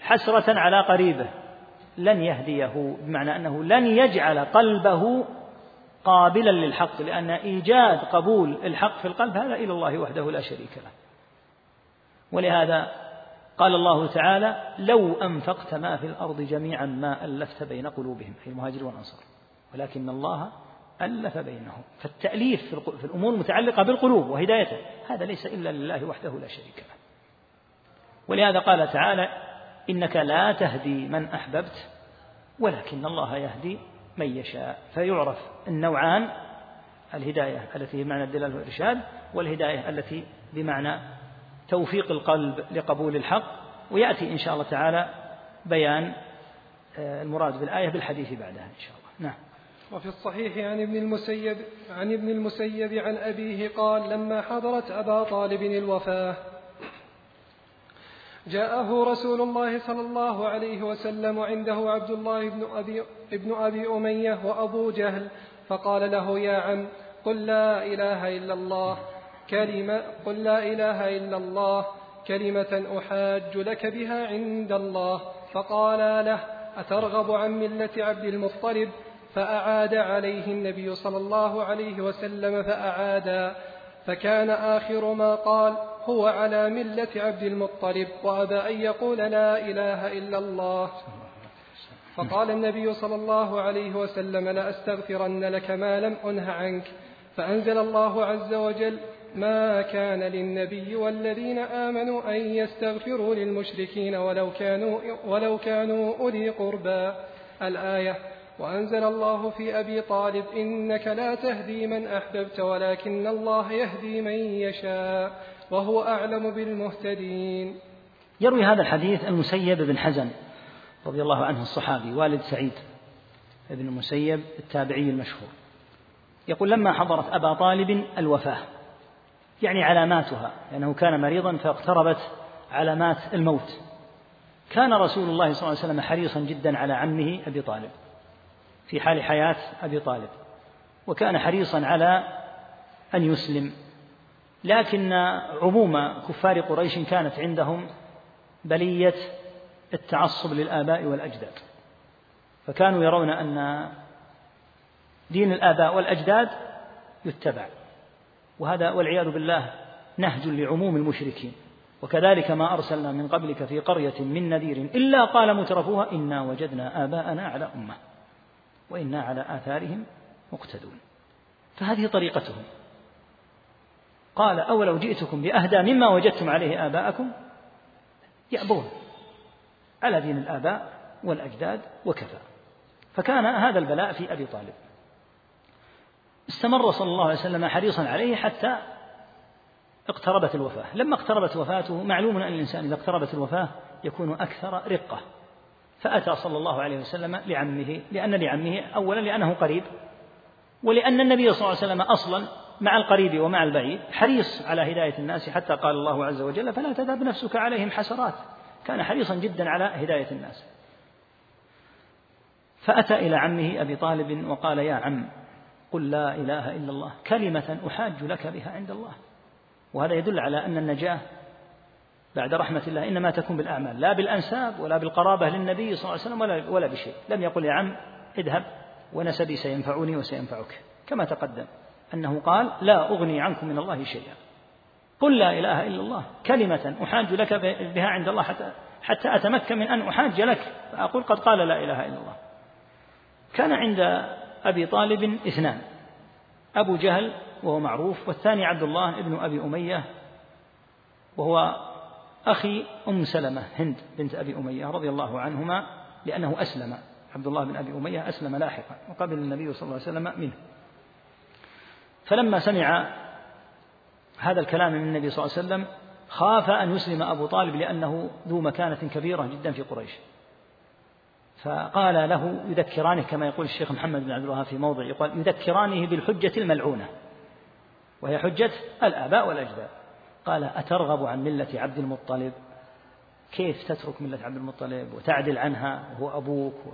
حسرة على قريبه لن يهديه بمعنى أنه لن يجعل قلبه قابلا للحق لأن إيجاد قبول الحق في القلب هذا إلى الله وحده لا شريك له. ولهذا قال الله تعالى لو أنفقت ما في الأرض جميعا ما ألفت بين قلوبهم أي المهاجر والأنصار ولكن الله ألف بينهم. فالتأليف في الأمور المتعلقة بالقلوب وهدايته هذا ليس إلا لله وحده لا شريك له. ولهذا قال تعالى إنك لا تهدي من أحببت ولكن الله يهدي من يشاء. فيعرف النوعان الهداية التي بمعنى الدلالة والإرشاد والهداية التي بمعنى توفيق القلب لقبول الحق ويأتي إن شاء الله تعالى بيان آه، المراد بالآية بالحديث بعدها إن شاء الله. نعم. وفي الصحيح عن ابن المسيب عن ابن المسيب عن أبيه قال لما حضرت أبا طالب الوفاة جاءه رسول الله صلى الله عليه وسلم وعنده عبد الله بن أبي, ابن أبي أمية وأبو جهل فقال له يا عم قل لا إله إلا الله كلمة قل لا إله إلا الله كلمة أحاج لك بها عند الله فقال له أترغب عن ملة عبد المطلب فأعاد عليه النبي صلى الله عليه وسلم فأعادا فكان آخر ما قال هو على ملة عبد المطلب وأبى أن يقول لا إله إلا الله فقال النبي صلى الله عليه وسلم لأستغفرن لك ما لم أنه عنك فأنزل الله عز وجل ما كان للنبي والذين آمنوا أن يستغفروا للمشركين ولو كانوا, ولو كانوا أولي قربى. الآية وأنزل الله في أبي طالب إنك لا تهدي من أحببت ولكن الله يهدي من يشاء وهو أعلم بالمهتدين. يروي هذا الحديث المسيب بن حزن رضي الله عنه الصحابي والد سعيد بن المسيب التابعي المشهور. يقول لما حضرت أبا طالب الوفاة يعني علاماتها لأنه كان مريضا فاقتربت علامات الموت. كان رسول الله صلى الله عليه وسلم حريصا جدا على عمه أبي طالب في حال حياة أبي طالب وكان حريصا على أن يسلم. لكن عموم كفار قريش كانت عندهم بلية التعصب للآباء والأجداد. فكانوا يرون أن دين الآباء والأجداد يتبع. وهذا والعياذ بالله نهج لعموم المشركين. وكذلك ما أرسلنا من قبلك في قرية من نذير إلا قال مترفوها إنا وجدنا آباءنا على أمة وإنا على آثارهم مقتدون. فهذه طريقتهم. قال أولو جئتكم بأهدى مما وجدتم عليه آباءكم يأبون. على دين الآباء والأجداد وكفى. فكان هذا البلاء في أبي طالب. استمر صلى الله عليه وسلم حريصا عليه حتى اقتربت الوفاة. لما اقتربت وفاته معلوم أن الإنسان إذا اقتربت الوفاة يكون أكثر رقة. فأتى صلى الله عليه وسلم لعمه لأن لعمه أولا لأنه قريب ولأن النبي صلى الله عليه وسلم أصلا مع القريب ومع البعيد حريص على هداية الناس حتى قال الله عز وجل فلا تذهب نفسك عليهم حسرات. كان حريصا جدا على هداية الناس. فأتى إلى عمه أبي طالب وقال يا عم قل لا إله إلا الله. كلمة أحاج لك بها عند الله. وهذا يدل على أن النجاة بعد رحمة الله إنما تكون بالأعمال. لا بالأنساب ولا بالقرابة للنبي صلى الله عليه وسلم ولا, ولا بشيء. لم يقل يا عم اذهب ونسبي سينفعني وسينفعك. كما تقدم أنه قال لا أغني عنكم من الله شيئا. قل لا إله إلا الله. كلمة أحاج لك بها عند الله حتى حتى أتمكن من أن أحاج لك. فأقول قد قال لا إله إلا الله. كان عند أبي طالب إثنان أبو جهل وهو معروف والثاني عبد الله ابن أبي أمية وهو أخي أم سلمة هند بنت أبي أمية رضي الله عنهما لأنه أسلم. عبد الله بن أبي أمية أسلم لاحقا وقبل النبي صلى الله عليه وسلم منه. فلما سمع هذا الكلام من النبي صلى الله عليه وسلم خاف أن يسلم أبو طالب لأنه ذو مكانة كبيرة جدا في قريش. فقال له يذكرانه كما يقول الشيخ محمد بن عبد الوهاب في موضع يقال يذكرانه بالحجة الملعونة وهي حجة الآباء والأجداد. قال أترغب عن ملة عبد المطلب؟ كيف تترك ملة عبد المطلب وتعدل عنها؟ وهو أبوك و...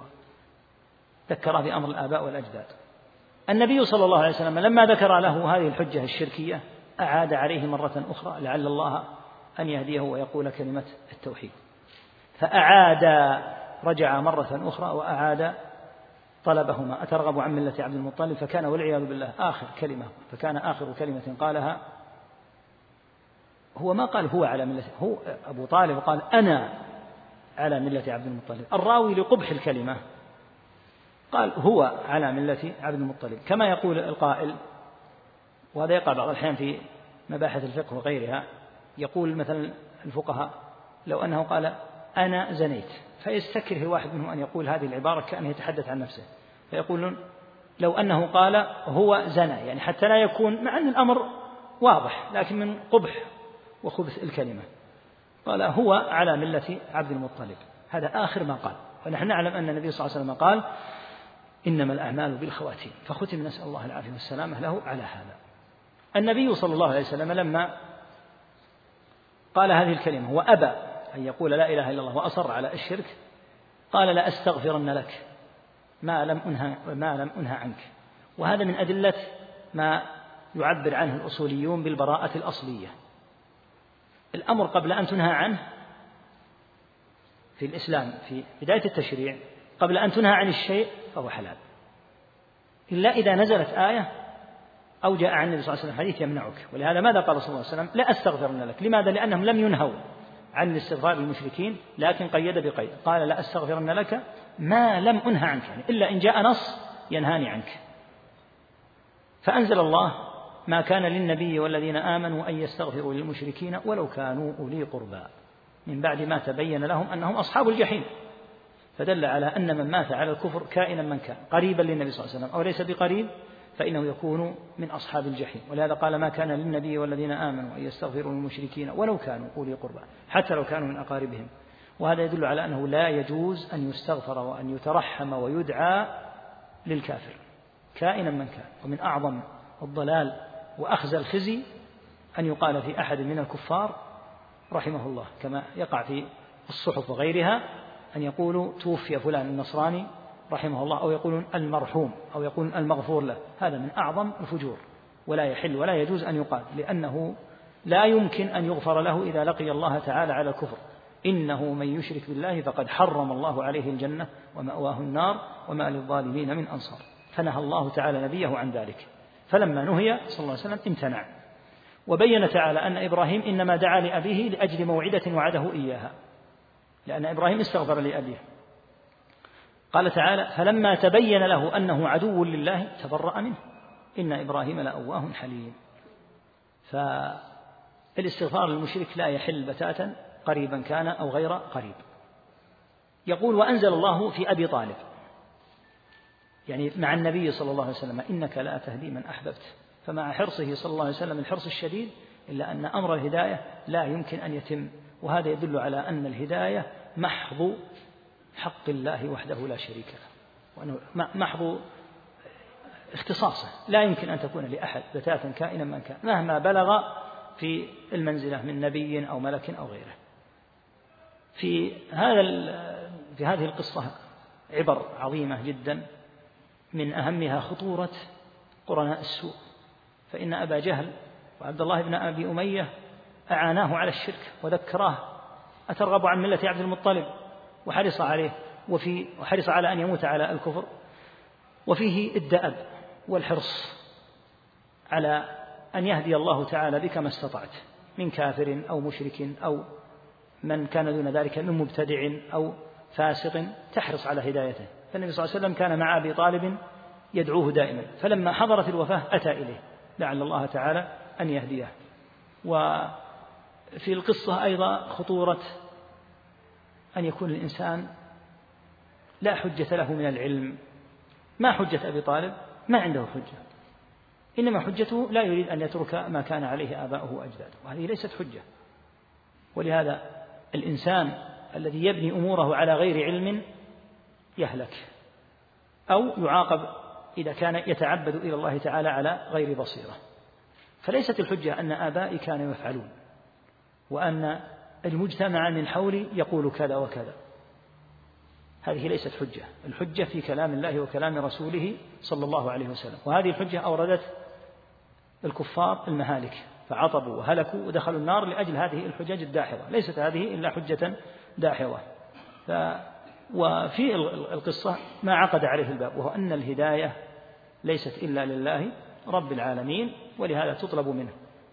ذكره بأمر الآباء والأجداد. النبي صلى الله عليه وسلم لما ذكر له هذه الحجة الشركية أعاد عليه مرة أخرى لعل الله أن يهديه ويقول كلمة التوحيد. فأعاد رجع مرة أخرى وأعاد طلبهما. أترغب عن ملة عبد المطلب؟ فكان والعياذ بالله آخر كلمة فكان آخر كلمة قالها هو ما قال هو على ملة هو أبو طالب قال أنا على ملة عبد المطلب. الراوي لقبح الكلمة قال هو على ملة عبد المطلب. كما يقول القائل وهذا يقع بعض الأحيان في مباحث الفقه وغيرها يقول مثلا الفقهاء لو أنه قال أنا زنيت. فيستكره الواحد منهم أن يقول هذه العبارة كأنه يتحدث عن نفسه. فيقولون لو أنه قال هو زنى يعني حتى لا يكون مع أن الأمر واضح لكن من قبح وخبث الكلمة. قال هو على ملة عبد المطلب. هذا آخر ما قال. ونحن نعلم أن النبي صلى الله عليه وسلم قال إنما الأعمال بالخواتيم. فختم نسأل الله العافية والسلامة له على هذا. النبي صلى الله عليه وسلم لما قال هذه الكلمة وأبى أن يقول لا إله إلا الله وأصر على الشرك قال لأستغفرن لك ما لم أنهى ما لم أنهى عنك. وهذا من أدلة ما يعبر عنه الأصوليون بالبراءة الأصلية. الأمر قبل أن تنهى عنه في الإسلام في بداية التشريع قبل أن تنهى عن الشيء فهو حلال. إلا إذا نزلت آية أو جاء عن النبي صلى الله عليه وسلم حديث يمنعك. ولهذا ماذا قال صلى الله عليه وسلم؟ لا أستغفرن لك. لماذا؟ لأنهم لم ينهوا. عن الاستغفار للمشركين لكن قيد بقيد. قال لا أستغفرن لك ما لم أنهى عنك يعني إلا إن جاء نص ينهاني عنك. فأنزل الله ما كان للنبي والذين آمنوا أن يستغفروا للمشركين ولو كانوا أولي قربى. من بعد ما تبين لهم أنهم أصحاب الجحيم. فدل على أن من مات على الكفر كائنا من كان قريبا للنبي صلى الله عليه وسلم أو ليس بقريب؟ فإنه يكون من أصحاب الجحيم. ولهذا قال ما كان للنبي والذين آمنوا أن يستغفروا للمشركين ولو كانوا أولي قربى حتى لو كانوا من أقاربهم. وهذا يدل على أنه لا يجوز أن يستغفر وأن يترحم ويدعى للكافر كائنا من كان. ومن أعظم الضلال وأخزى الخزي أن يقال في أحد من الكفار رحمه الله كما يقع في الصحف وغيرها أن يقولوا توفي فلان النصراني رحمه الله أو يقولون المرحوم أو يقولون المغفور له. هذا من أعظم الفجور. ولا يحل ولا يجوز أن يقال لأنه لا يمكن أن يغفر له إذا لقي الله تعالى على الكفر. إنه من يشرك بالله فقد حرم الله عليه الجنة ومأواه النار وما للظالمين من أنصار. فنهى الله تعالى نبيه عن ذلك. فلما نهي صلى الله عليه وسلم امتنع. وبين تعالى أن إبراهيم إنما دعا لأبيه لأجل موعدة وعده إياها. لأن إبراهيم استغفر لأبيه. قال تعالى فلما تبين له أنه عدو لله تبرأ منه. إن إبراهيم لأواه حليم. فالإستغفار للمشرك لا يحل بتاتا قريبا كان أو غير قريب. يقول وأنزل الله في أبي طالب. يعني مع النبي صلى الله عليه وسلم إنك لا تهدي من أحببت. فمع حرصه صلى الله عليه وسلم الحرص الشديد إلا أن أمر الهداية لا يمكن أن يتم. وهذا يدل على أن الهداية محض حق الله وحده لا شريك له وأنه محض اختصاصه. لا يمكن أن تكون لأحد بتاتا كائنا من كان مهما بلغ في المنزلة من نبي أو ملك أو غيره. في هذا في هذه القصة عبر عظيمة جدا من أهمها خطورة قرناء السوء. فإن أبا جهل وعبد الله بن أبي أمية أعاناه على الشرك وذكراه أترغب عن ملة عبد المطلب. وحرص عليه وفي وحرص على أن يموت على الكفر. وفيه الدأب والحرص على أن يهدي الله تعالى بك ما استطعت من كافر أو مشرك أو من كان دون ذلك من مبتدع أو فاسق تحرص على هدايته. فالنبي صلى الله عليه وسلم كان مع أبي طالب يدعوه دائما. فلما حضرت الوفاة أتى إليه لعل الله تعالى أن يهديه. وفي القصة أيضا خطورة أن يكون الإنسان لا حجة له من العلم. ما حجة أبي طالب؟ ما عنده حجة. إنما حجته لا يريد أن يترك ما كان عليه آباؤه وأجداده. وهذه ليست حجة. ولهذا الإنسان الذي يبني أموره على غير علم يهلك. أو يعاقب إذا كان يتعبد إلى الله تعالى على غير بصيرة. فليست الحجة أن آبائي كانوا يفعلون. وأن المجتمع من حولي يقول كذا وكذا. هذه ليست حجة. الحجة في كلام الله وكلام رسوله صلى الله عليه وسلم. وهذه الحجة أوردت الكفار المهالك فعطبوا وهلكوا ودخلوا النار لأجل هذه الحجج الداحضة ليست هذه إلا حجة داحضة ف وفي القصة ما عقد عليه الباب وهو أن الهداية ليست إلا لله رب العالمين ولهذا تطلب منه.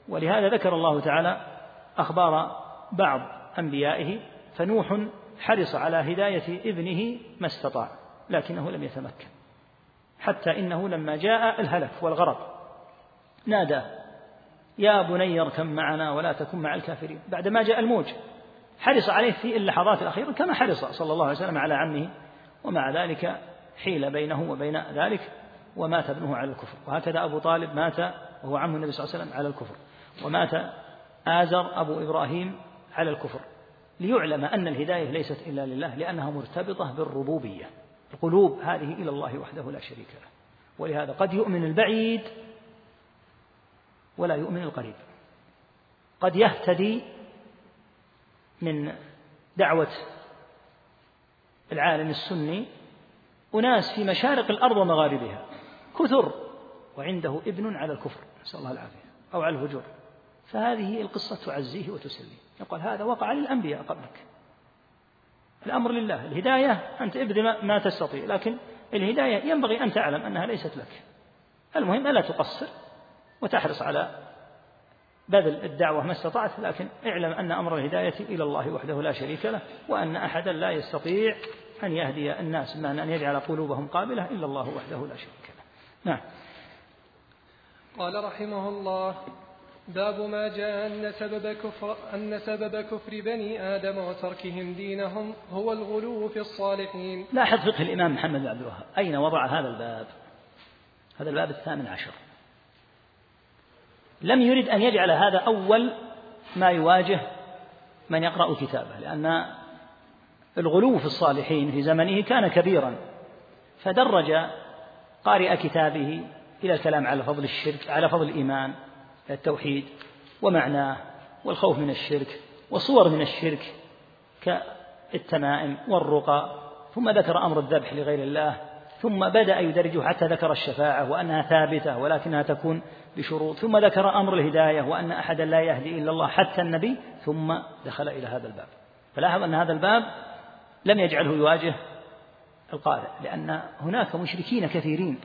ولهذا ذكر الله تعالى أخبار بعض أنبيائه فنوح حرص على هداية ابنه ما استطاع لكنه لم يتمكن حتى إنه لما جاء الهلك والغرق نادى يا بني اركب معنا ولا تكن مع الكافرين. بعدما جاء الموج حرص عليه في اللحظات الأخيرة كما حرص صلى الله عليه وسلم على عمه ومع ذلك حيل بينه وبين ذلك ومات ابنه على الكفر. وهكذا أبو طالب مات وهو عم النبي صلى الله عليه وسلم على الكفر. ومات آزر أبو إبراهيم على الكفر ليعلم أن الهداية ليست إلا لله لأنها مرتبطة بالربوبية. القلوب هذه إلى الله وحده لا شريك له. ولهذا قد يؤمن البعيد ولا يؤمن القريب. قد يهتدي من دعوة العالم السني أناس في مشارق الأرض ومغاربها. كثر وعنده ابن على الكفر نسأل الله العافية أو على الهجور فهذه القصة تعزيه وتسليه. يقول هذا وقع للأنبياء قبلك. الأمر لله الهداية أنت ابذل ما تستطيع لكن الهداية ينبغي أن تعلم أنها ليست لك. المهم ألا تقصر وتحرص على بذل الدعوة ما استطعت لكن اعلم أن أمر الهداية إلى الله وحده لا شريك له وأن أحدا لا يستطيع أن يهدي الناس بمعنى أن يجعل قلوبهم قابلة إلا الله وحده لا شريك له. نعم. قال رحمه الله باب ما جاء أن سبب كفر أن سبب كفر بني آدم وتركهم دينهم هو الغلو في الصالحين. لاحظ فقه الإمام محمد بن عبد الوهاب، أين وضع هذا الباب؟ هذا الباب الثامن عشر. لم يرد أن يجعل هذا أول ما يواجه من يقرأ كتابه، لأن الغلو في الصالحين في زمنه كان كبيرا، فدرج قارئ كتابه إلى الكلام على فضل الشرك على فضل الإيمان التوحيد ومعناه والخوف من الشرك وصور من الشرك كالتمائم والرقى ثم ذكر أمر الذبح لغير الله ثم بدأ يدرجه حتى ذكر الشفاعة وأنها ثابتة ولكنها تكون بشروط ثم ذكر أمر الهداية وأن أحدا لا يهدي إلا الله حتى النبي ثم دخل إلى هذا الباب. فلاحظ أن هذا الباب لم يجعله يواجه القارئ لأن هناك مشركين كثيرين.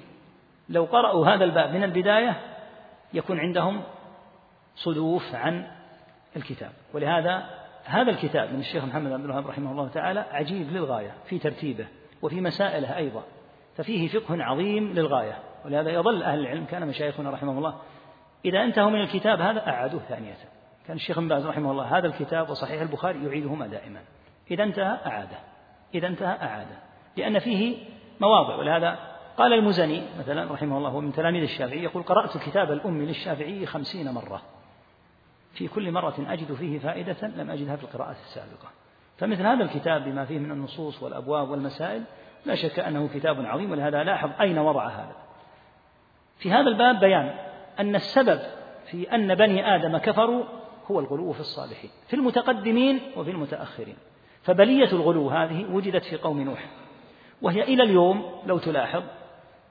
لو قرأوا هذا الباب من البداية يكون عندهم صدوف عن الكتاب. ولهذا هذا الكتاب من الشيخ محمد عبد الوهاب رحمه الله تعالى عجيب للغاية في ترتيبه وفي مسائله أيضا ففيه فقه عظيم للغاية. ولهذا يظل أهل العلم كان مشايخنا رحمه الله إذا انتهوا من الكتاب هذا أعادوه ثانية. كان الشيخ باز رحمه الله هذا الكتاب وصحيح البخاري يعيدهما دائما. إذا انتهى أعاده. إذا انتهى أعاده. لأن فيه مواضع ولهذا قال المزني مثلا رحمه الله من تلاميذ الشافعي يقول قرأت كتاب الأم للشافعي خمسين مرة. في كل مرة أجد فيه فائدة لم أجدها في القراءات السابقة. فمثل هذا الكتاب بما فيه من النصوص والأبواب والمسائل لا شك أنه كتاب عظيم ولهذا لاحظ أين وضع هذا. في هذا الباب بيان أن السبب في أن بني آدم كفروا هو الغلو في الصالحين في المتقدمين وفي المتأخرين. فبلية الغلو هذه وجدت في قوم نوح وهي إلى اليوم لو تلاحظ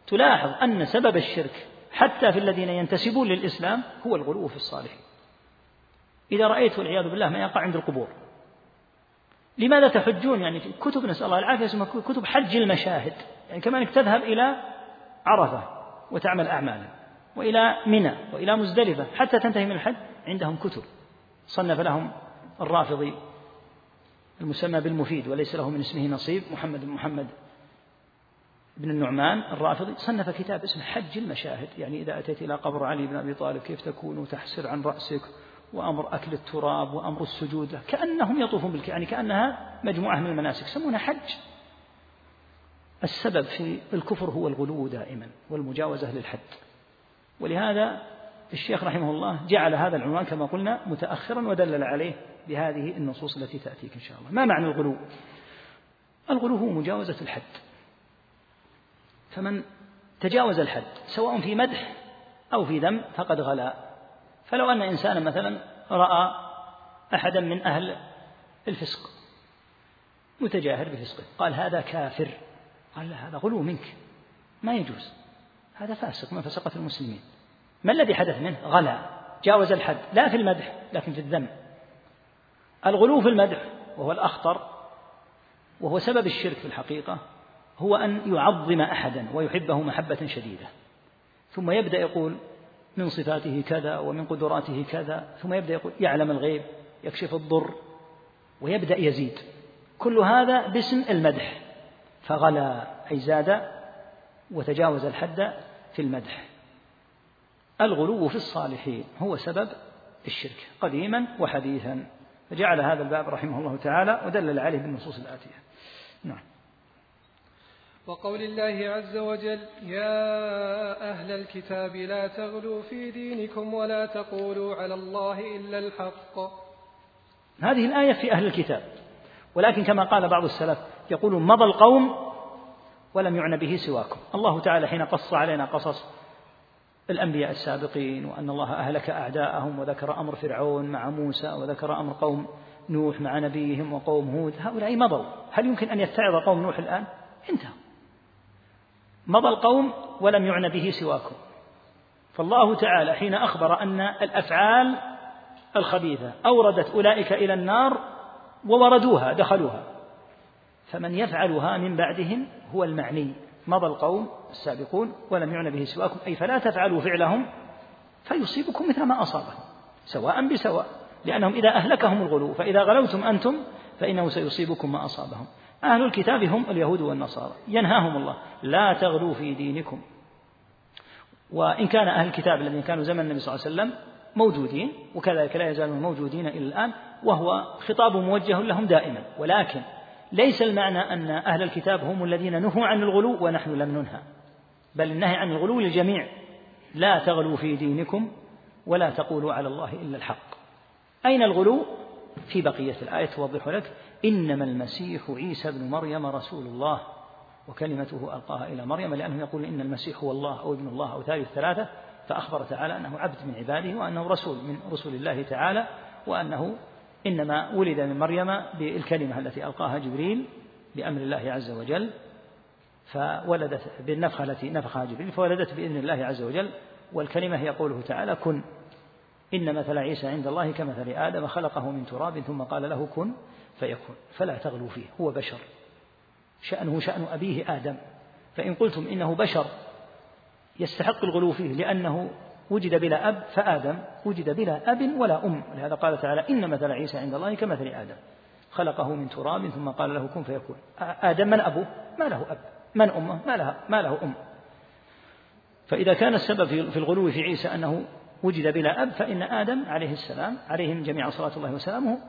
تلاحظ أن سبب الشرك حتى في الذين ينتسبون للإسلام هو الغلو في الصالحين. إذا رأيت والعياذ بالله ما يقع عند القبور. لماذا تحجون؟ يعني في كتب نسأل الله العافية اسمها كتب حج المشاهد. يعني كما أنك تذهب إلى عرفة وتعمل أعمالا وإلى منى وإلى مزدلفة حتى تنتهي من الحج عندهم كتب. صنف لهم الرافضي المسمى بالمفيد وليس له من اسمه نصيب محمد بن محمد بن النعمان الرافضي صنف كتاب اسمه حج المشاهد. يعني إذا أتيت إلى قبر علي بن أبي طالب كيف تكون وتحسر عن رأسك وأمر أكل التراب وأمر السجود كأنهم يطوفون بالك يعني كأنها مجموعة من المناسك يسمونها حج. السبب في الكفر هو الغلو دائما والمجاوزة للحد. ولهذا الشيخ رحمه الله جعل هذا العنوان كما قلنا متأخرا ودلل عليه بهذه النصوص التي تأتيك إن شاء الله. ما معنى الغلو؟ الغلو هو مجاوزة الحد. فمن تجاوز الحد سواء في مدح أو في ذم فقد غلا. فلو أن إنسانا مثلا رأى أحدا من أهل الفسق متجاهر بفسقه قال هذا كافر. قال لا هذا غلو منك. ما يجوز. هذا فاسق من فسقة المسلمين. ما الذي حدث منه؟ غلا. جاوز الحد لا في المدح لكن في الذم. الغلو في المدح وهو الأخطر وهو سبب الشرك في الحقيقة. هو أن يعظم أحدا ويحبه محبة شديدة. ثم يبدأ يقول من صفاته كذا ومن قدراته كذا. ثم يبدأ يقول يعلم الغيب يكشف الضر ويبدأ يزيد. كل هذا باسم المدح. فغلا أي زاد وتجاوز الحد في المدح. الغلو في الصالحين هو سبب الشرك قديما وحديثا. فجعل هذا الباب رحمه الله تعالى ودلل عليه بالنصوص الآتية. نعم. وقول الله عز وجل يا أهل الكتاب لا تغلوا في دينكم ولا تقولوا على الله إلا الحق. هذه الآية في أهل الكتاب. ولكن كما قال بعض السلف يقول مضى القوم ولم يعنى به سواكم. الله تعالى حين قص علينا قصص الأنبياء السابقين وأن الله أهلك أعداءهم وذكر أمر فرعون مع موسى وذكر أمر قوم نوح مع نبيهم وقوم هود. هؤلاء مضوا. هل يمكن أن يتعظ قوم نوح الآن؟ انتهوا. مضى القوم ولم يعن به سواكم. فالله تعالى حين أخبر أن الأفعال الخبيثة أوردت أولئك إلى النار ووردوها دخلوها. فمن يفعلها من بعدهم هو المعني. مضى القوم السابقون ولم يعن به سواكم أي فلا تفعلوا فعلهم فيصيبكم مثل ما أصابهم سواء بسواء لأنهم إذا أهلكهم الغلو فإذا غلوتم أنتم فإنه سيصيبكم ما أصابهم. أهل الكتاب هم اليهود والنصارى. ينهاهم الله. لا تغلوا في دينكم. وإن كان أهل الكتاب الذين كانوا زمن النبي صلى الله عليه وسلم موجودين وكذلك لا يزالون موجودين إلى الآن وهو خطاب موجه لهم دائما. ولكن ليس المعنى أن أهل الكتاب هم الذين نهوا عن الغلو ونحن لم ننهى. بل النهي عن الغلو للجميع. لا تغلوا في دينكم ولا تقولوا على الله إلا الحق. أين الغلو؟ في بقية الآية توضح لك. إنما المسيح عيسى بن مريم رسول الله وكلمته ألقاها إلى مريم لأنه يقول إن المسيح هو الله أو ابن الله أو ثالث ثلاثة فأخبر تعالى أنه عبد من عباده وأنه رسول من رسل الله تعالى وأنه إنما ولد من مريم بالكلمة التي ألقاها جبريل بأمر الله عز وجل فولدت بالنفخة التي نفخها جبريل فولدت بإذن الله عز وجل والكلمة هي قوله تعالى كن. إن مثل عيسى عند الله كمثل آدم خلقه من تراب ثم قال له كن. فيكون فلا تغلوا فيه هو بشر. شأنه شأن أبيه آدم. فإن قلتم إنه بشر يستحق الغلو فيه لأنه وجد بلا أب فآدم وجد بلا أب ولا أم. لهذا قال تعالى إن مثل عيسى عند الله كمثل آدم. خلقه من تراب ثم قال له كن فيكون. آدم من أبوه؟ ما له أب. من أمه؟ ما, لها ما له أم. فإذا كان السبب في الغلو في عيسى أنه وجد بلا أب فإن آدم عليه السلام عليهم جميعا صلاة الله وسلامه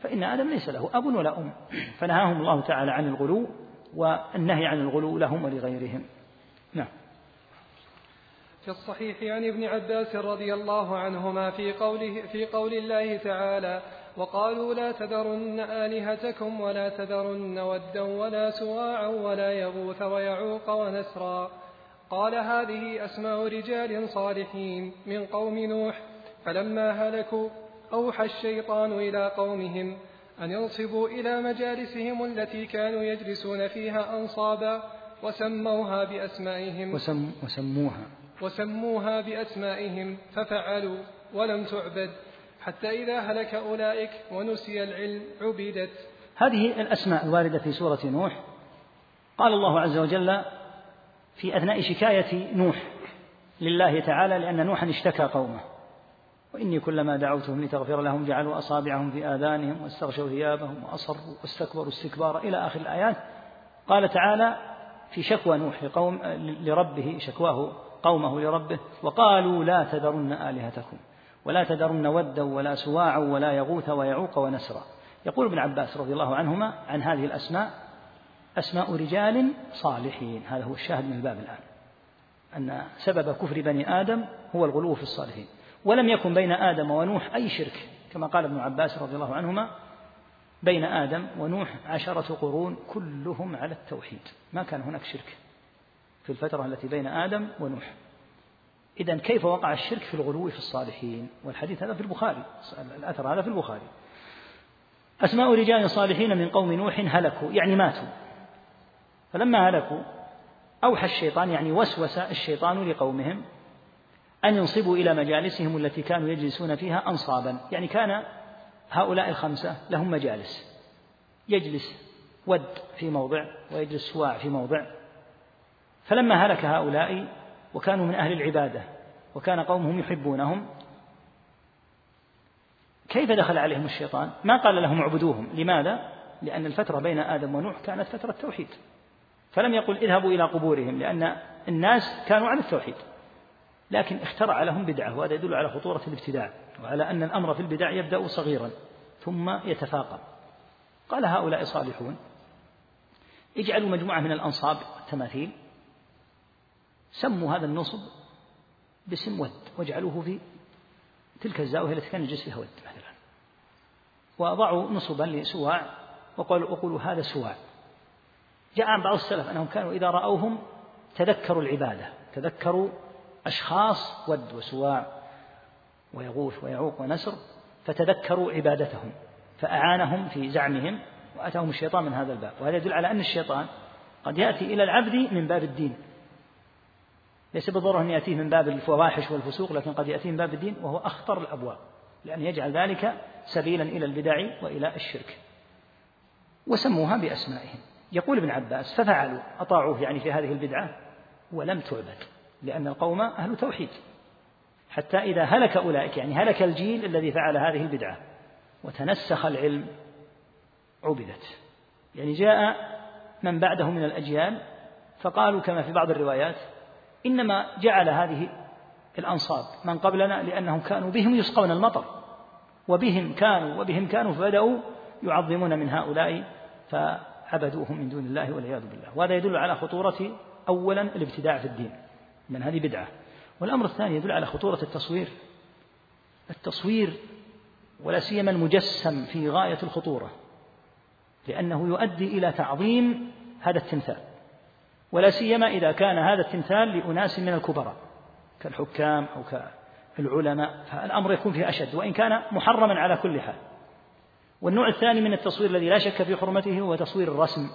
فإن آدم ليس له أب ولا أم. فنهاهم الله تعالى عن الغلو والنهي عن الغلو لهم ولغيرهم. نعم. في الصحيح عن ابن عباس رضي الله عنهما في قوله في قول الله تعالى وقالوا لا تذرن آلهتكم ولا تذرن ودا ولا سواعا ولا يغوث ويعوق ونسرا. قال هذه أسماء رجال صالحين من قوم نوح. فلما هلكوا أوحى الشيطان إلى قومهم أن ينصبوا إلى مجالسهم التي كانوا يجلسون فيها أنصابا وسموها بأسمائهم. وسم وسموها. وسموها بأسمائهم ففعلوا ولم تعبد حتى إذا هلك أولئك ونسي العلم عبدت. هذه الأسماء الواردة في سورة نوح. قال الله عز وجل في أثناء شكاية نوح لله تعالى لأن نوحا اشتكى قومه. وإني كلما دعوتهم لتغفر لهم جعلوا أصابعهم في آذانهم واستغشوا ثيابهم وأصروا واستكبروا استكبارا إلى آخر الآيات. قال تعالى في شكوى نوح لقوم لربه شكواه قومه لربه وقالوا لا تذرن آلهتكم ولا تذرن ودا ولا سواعا ولا يغوث ويعوق ونسرا. يقول ابن عباس رضي الله عنهما عن هذه الأسماء أسماء رجال صالحين. هذا هو الشاهد من الباب الآن. أن سبب كفر بني آدم هو الغلو في الصالحين. ولم يكن بين آدم ونوح أي شرك كما قال ابن عباس رضي الله عنهما بين آدم ونوح عشرة قرون كلهم على التوحيد ما كان هناك شرك في الفترة التي بين آدم ونوح. إذا كيف وقع الشرك في الغلو في الصالحين؟ والحديث هذا في البخاري الأثر هذا في البخاري. أسماء رجال صالحين من قوم نوح هلكوا يعني ماتوا. فلما هلكوا أوحى الشيطان يعني وسوس الشيطان لقومهم أن ينصبوا إلى مجالسهم التي كانوا يجلسون فيها أنصابا. يعني كان هؤلاء الخمسة لهم مجالس. يجلس ود في موضع ويجلس سواع في موضع. فلما هلك هؤلاء وكانوا من أهل العبادة وكان قومهم يحبونهم كيف دخل عليهم الشيطان؟ ما قال لهم اعبدوهم. لماذا؟ لأن الفترة بين آدم ونوح كانت فترة توحيد فلم يقل اذهبوا إلى قبورهم لأن الناس كانوا على التوحيد. لكن اخترع لهم بدعة وهذا يدل على خطورة الابتداع وعلى أن الأمر في البدع يبدأ صغيرا ثم يتفاقم. قال هؤلاء صالحون اجعلوا مجموعة من الأنصاب التماثيل سموا هذا النصب باسم ود واجعلوه في تلك الزاوية التي كان يجلس فيها ود مثلا. وضعوا نصبا لسواع وقالوا وقولوا هذا سواع. جاء عن بعض السلف أنهم كانوا إذا رأوهم تذكروا العبادة تذكروا أشخاص ود وسواع ويغوث ويعوق ونسر فتذكروا عبادتهم فأعانهم في زعمهم وأتاهم الشيطان من هذا الباب. وهذا يدل على أن الشيطان قد يأتي إلى العبد من باب الدين. ليس بالضرورة أن يأتيه من باب الفواحش والفسوق لكن قد يأتيه من باب الدين وهو أخطر الأبواب لأن يجعل ذلك سبيلا إلى البدع وإلى الشرك. وسموها بأسمائهم. يقول ابن عباس ففعلوا أطاعوه يعني في هذه البدعة ولم تعبد. لأن القوم أهل توحيد. حتى إذا هلك أولئك يعني هلك الجيل الذي فعل هذه البدعة. وتنسخ العلم. عبدت. يعني جاء من بعده من الأجيال فقالوا كما في بعض الروايات إنما جعل هذه الأنصاب من قبلنا لأنهم كانوا بهم يسقون المطر. وبهم كانوا وبهم كانوا فبدأوا يعظمون من هؤلاء فعبدوهم من دون الله والعياذ بالله. وهذا يدل على خطورة أولا الابتداع في الدين. من هذه بدعة. والأمر الثاني يدل على خطورة التصوير. التصوير ولا سيما المجسم في غاية الخطورة لأنه يؤدي إلى تعظيم هذا التمثال ولا سيما إذا كان هذا التمثال لأناس من الكبراء كالحكام أو كالعلماء فالأمر يكون فيه أشد وإن كان محرما على كل حال. والنوع الثاني من التصوير الذي لا شك في حرمته هو تصوير الرسم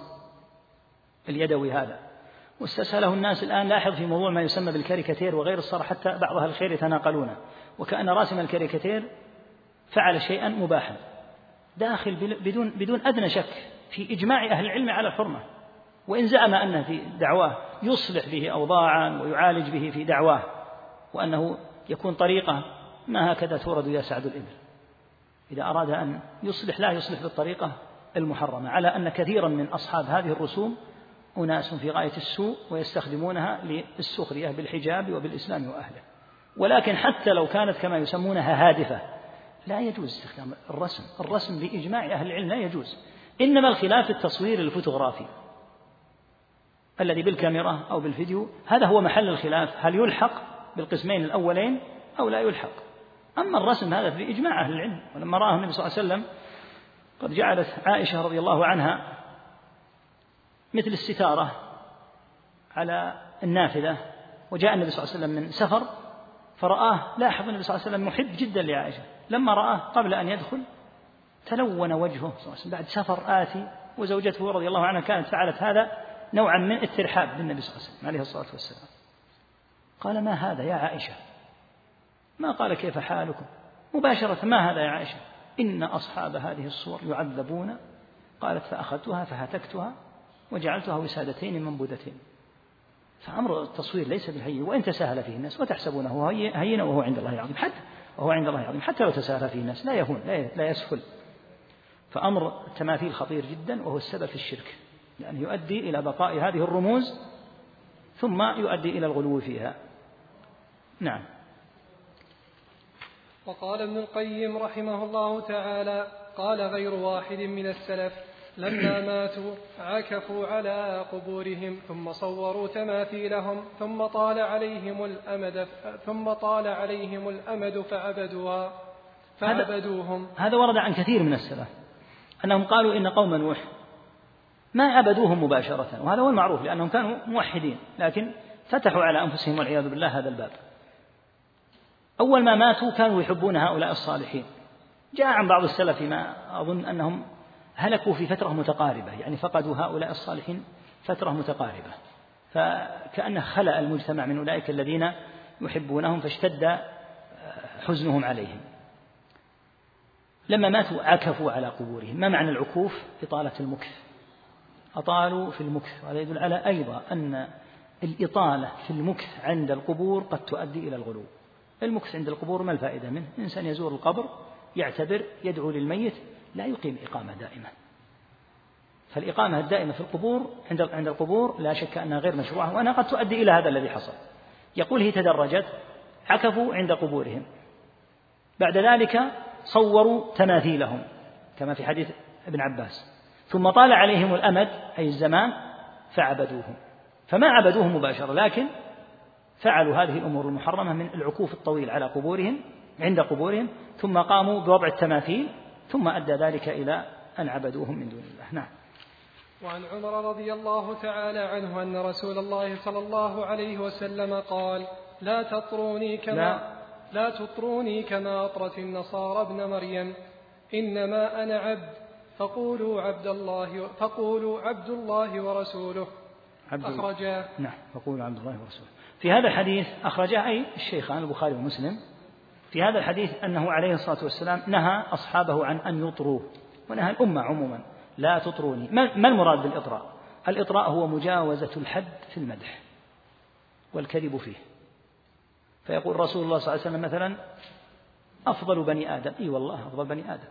اليدوي هذا. واستسهله الناس الآن لاحظ في موضوع ما يسمى بالكاريكاتير وغير الصار حتى بعض أهل الخير يتناقلونه. وكأن راسم الكاريكاتير فعل شيئا مباحا. داخل بدون بدون أدنى شك في إجماع أهل العلم على الحرمة. وإن زعم أنه في دعواه يصلح به أوضاعا ويعالج به في دعواه وأنه يكون طريقة ما هكذا تورد يا سعد الإبل. إذا أراد أن يصلح لا يصلح بالطريقة المحرمة. على أن كثيرا من أصحاب هذه الرسوم أناس في غاية السوء ويستخدمونها للسخرية بالحجاب وبالإسلام وأهله. ولكن حتى لو كانت كما يسمونها هادفة لا يجوز استخدام الرسم. الرسم بإجماع أهل العلم لا يجوز. إنما الخلاف التصوير الفوتوغرافي الذي بالكاميرا أو بالفيديو هذا هو محل الخلاف. هل يلحق بالقسمين الأولين أو لا يلحق؟ أما الرسم هذا بإجماع أهل العلم. ولما رآه النبي صلى الله عليه وسلم قد جعلت عائشة رضي الله عنها مثل الستارة على النافذة وجاء النبي صلى الله عليه وسلم من سفر فرآه لاحظ النبي صلى الله عليه وسلم محب جدا لعائشة. لما رآه قبل أن يدخل تلون وجهه صلى الله عليه وسلم. بعد سفر آتي وزوجته رضي الله عنها كانت فعلت هذا نوعا من الترحاب بالنبي صلى الله عليه وسلم عليه الصلاة والسلام. قال ما هذا يا عائشة؟ ما قال كيف حالكم؟ مباشرة ما هذا يا عائشة؟ إن أصحاب هذه الصور يعذبون. قالت فأخذتها فهتكتها. وجعلتها وسادتين منبوذتين. فأمر التصوير ليس بالهين وإن تساهل فيه الناس وتحسبونه هينا وهو عند الله عظيم. حتى وهو عند الله عظيم. حتى لو تساهل فيه الناس لا يهون لا يسهل. فأمر التماثيل خطير جدا وهو السبب في الشرك. لأنه يؤدي إلى بقاء هذه الرموز ثم يؤدي إلى الغلو فيها. نعم. وقال ابن القيم رحمه الله تعالى قال غير واحد من السلف لما ماتوا عكفوا على قبورهم ثم صوروا تماثيلهم ثم طال عليهم الأمد ثم طال عليهم الأمد فعبدوها فعبدوهم. هذا ورد عن كثير من السلف أنهم قالوا إن قوم نوح ما عبدوهم مباشرة وهذا هو المعروف لأنهم كانوا موحدين لكن فتحوا على أنفسهم والعياذ بالله هذا الباب. أول ما ماتوا كانوا يحبون هؤلاء الصالحين. جاء عن بعض السلف ما أظن أنهم هلكوا في فترة متقاربة يعني فقدوا هؤلاء الصالحين فترة متقاربة. فكأنه خلأ المجتمع من أولئك الذين يحبونهم فاشتد حزنهم عليهم. لما ماتوا عكفوا على قبورهم. ما معنى العكوف؟ إطالة المكث. أطالوا في المكث وهذا يدل على أيضا أن الإطالة في المكث عند القبور قد تؤدي إلى الغلو. المكث عند القبور ما الفائدة منه؟ إنسان يزور القبر يعتبر يدعو للميت لا يقيم إقامة دائمة فالإقامة الدائمة في القبور عند عند القبور لا شك أنها غير مشروعة وأنها قد تؤدي إلى هذا الذي حصل. يقول هي تدرجت عكفوا عند قبورهم. بعد ذلك صوروا تماثيلهم كما في حديث ابن عباس. ثم طال عليهم الأمد أي الزمان فعبدوهم. فما عبدوهم مباشرة لكن فعلوا هذه الأمور المحرمة من العكوف الطويل على قبورهم عند قبورهم ثم قاموا بوضع التماثيل ثم أدى ذلك إلى أن عبدوهم من دون الله. نعم. وعن عمر رضي الله تعالى عنه أن رسول الله صلى الله عليه وسلم قال لا تطروني كما لا, لا تطروني كما أطرت النصارى ابن مريم. إنما أنا عبد. فقولوا عبد الله فقولوا عبد الله ورسوله. عبد أخرجاه. نعم. فقولوا عبد الله ورسوله. في هذا الحديث أخرجاه أي؟ الشيخان البخاري ومسلم. في هذا الحديث أنه عليه الصلاة والسلام نهى أصحابه عن أن يطروه ونهى الأمة عموما لا تطروني. ما المراد بالإطراء؟ الإطراء هو مجاوزة الحد في المدح والكذب فيه. فيقول رسول الله صلى الله عليه وسلم مثلا أفضل بني آدم. إي والله أفضل بني آدم.